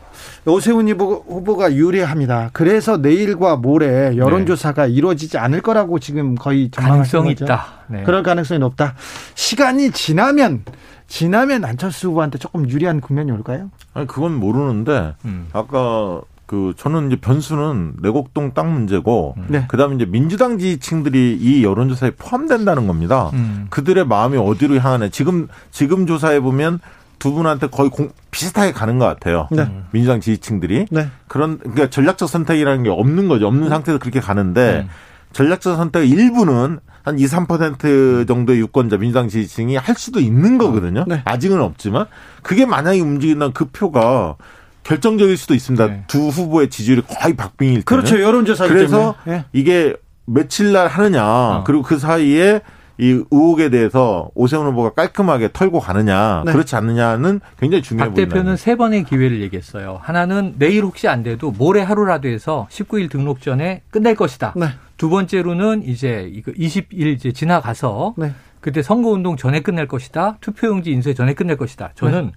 오세훈 후보가 유리합니다. 그래서 내일과 모레 여론조사가 네. 이루어지지 않을 거라고 지금 거의 가능성이 있다. 네. 그럴 가능성이 높다. 시간이 지나면 지나면 안철수 후보한테 조금 유리한 국면이 올까요? 아니 그건 모르는데 음. 아까 그 저는 이제 변수는 내곡동 땅 문제고 음. 네. 그다음에 이제 민주당 지지층들이 이 여론조사에 포함된다는 겁니다. 음. 그들의 마음이 어디로 향하네. 지금 지금 조사해 보면 두 분한테 거의 공, 비슷하게 가는 것 같아요. 네. 민주당 지지층들이. 네. 그런, 그러니까 전략적 선택이라는 게 없는 거죠. 없는 네. 상태에서 그렇게 가는데 네. 전략적 선택 일부는 한 2, 3% 정도의 유권자 민주당 지지층이 할 수도 있는 거거든요. 네. 아직은 없지만 그게 만약에 움직인다면 그 표가 결정적일 수도 있습니다. 네. 두 후보의 지지율이 거의 박빙일 때. 그렇죠. 여론조사 그래서 네. 이게 며칠 날 하느냐 어. 그리고 그 사이에 이 의혹에 대해서 오세훈 후보가 깔끔하게 털고 가느냐 네. 그렇지 않느냐는 굉장히 중요해 보입니다. 박 대표는 세 번의 기회를 얘기했어요. 하나는 내일 혹시 안 돼도 모레 하루라도 해서 19일 등록 전에 끝낼 것이다. 네. 두 번째로는 이제 이거 20일 이제 지나가서 네. 그때 선거운동 전에 끝낼 것이다. 투표용지 인쇄 전에 끝낼 것이다. 저는 네.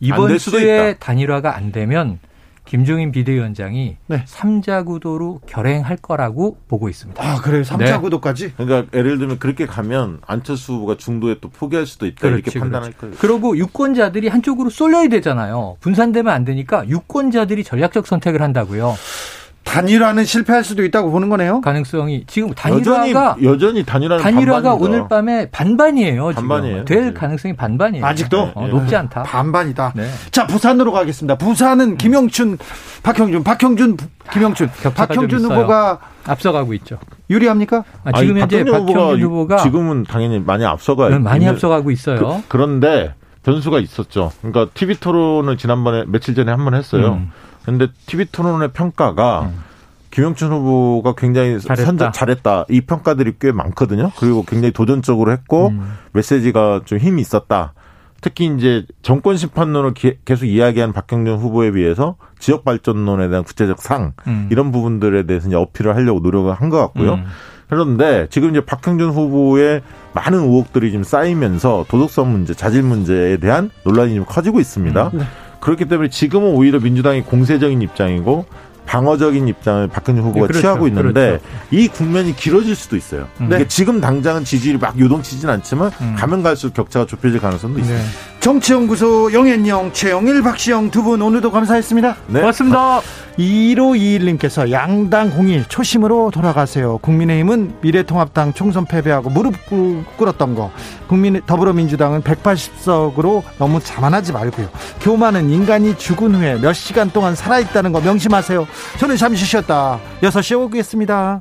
이번 주에 단일화가 안 되면 김종인 비대위원장이 네. 3자 구도로 결행할 거라고 보고 있습니다. 아, 그래요? 3자 네. 구도까지? 그러니까 예를 들면 그렇게 가면 안철수 후보가 중도에 또 포기할 수도 있다 그렇지, 이렇게 판단할 거예요. 그리고 유권자들이 한쪽으로 쏠려야 되잖아요. 분산되면 안 되니까 유권자들이 전략적 선택을 한다고요. 단일화는 실패할 수도 있다고 보는 거네요. 가능성이 지금 단일화가 여전히, 여전히 단일화는 단일화가 반반입니다. 오늘 밤에 반반이에요. 반반이에요. 될 네. 가능성이 반반이에요. 아직도 어, 높지 않다. 반반이다. 네. 자 부산으로 가겠습니다. 부산은 김영춘, 박형준, 박형준, 김영춘, 박형준 후보가 앞서가고 있죠. 유리합니까? 아, 지금 아니, 현재 박형준 후보가 지금은 당연히 많이 앞서가 네, 많이 앞서가고 있어요. 그, 런데 변수가 있었죠. 그러니까 TV 토론을 지난번에 며칠 전에 한 번 했어요. 음. 근데 TV 토론의 평가가 음. 김영춘 후보가 굉장히 잘했다. 선전 잘했다. 이 평가들이 꽤 많거든요. 그리고 굉장히 도전적으로 했고 음. 메시지가 좀 힘이 있었다. 특히 이제 정권 심판론을 계속 이야기한 박형준 후보에 비해서 지역 발전론에 대한 구체적 상 음. 이런 부분들에 대해서 이제 어필을 하려고 노력을 한 것 같고요. 음. 그런데 지금 이제 박형준 후보의 많은 의혹들이 지금 쌓이면서 도덕성 문제, 자질 문제에 대한 논란이 좀 커지고 있습니다. 음. 네. 그렇기 때문에 지금은 오히려 민주당이 공세적인 입장이고 방어적인 입장을 박근혜 후보가 네, 그렇죠, 취하고 있는데 그렇죠. 이 국면이 길어질 수도 있어요. 음. 네. 지금 당장은 지지율이 막 요동치진 않지만 음. 가면 갈수록 격차가 좁혀질 가능성도 있어요. 네. 정치연구소 영앤영, 최영일, 박시영 두 분 오늘도 감사했습니다. 네. 고맙습니다. 1521님께서 양당 공일 초심으로 돌아가세요. 국민의힘은 미래통합당 총선 패배하고 무릎 꿇었던 거. 국민 더불어민주당은 180석으로 너무 자만하지 말고요. 교만은 인간이 죽은 후에 몇 시간 동안 살아있다는 거 명심하세요. 저는 잠시 쉬었다. 6시에 오겠습니다.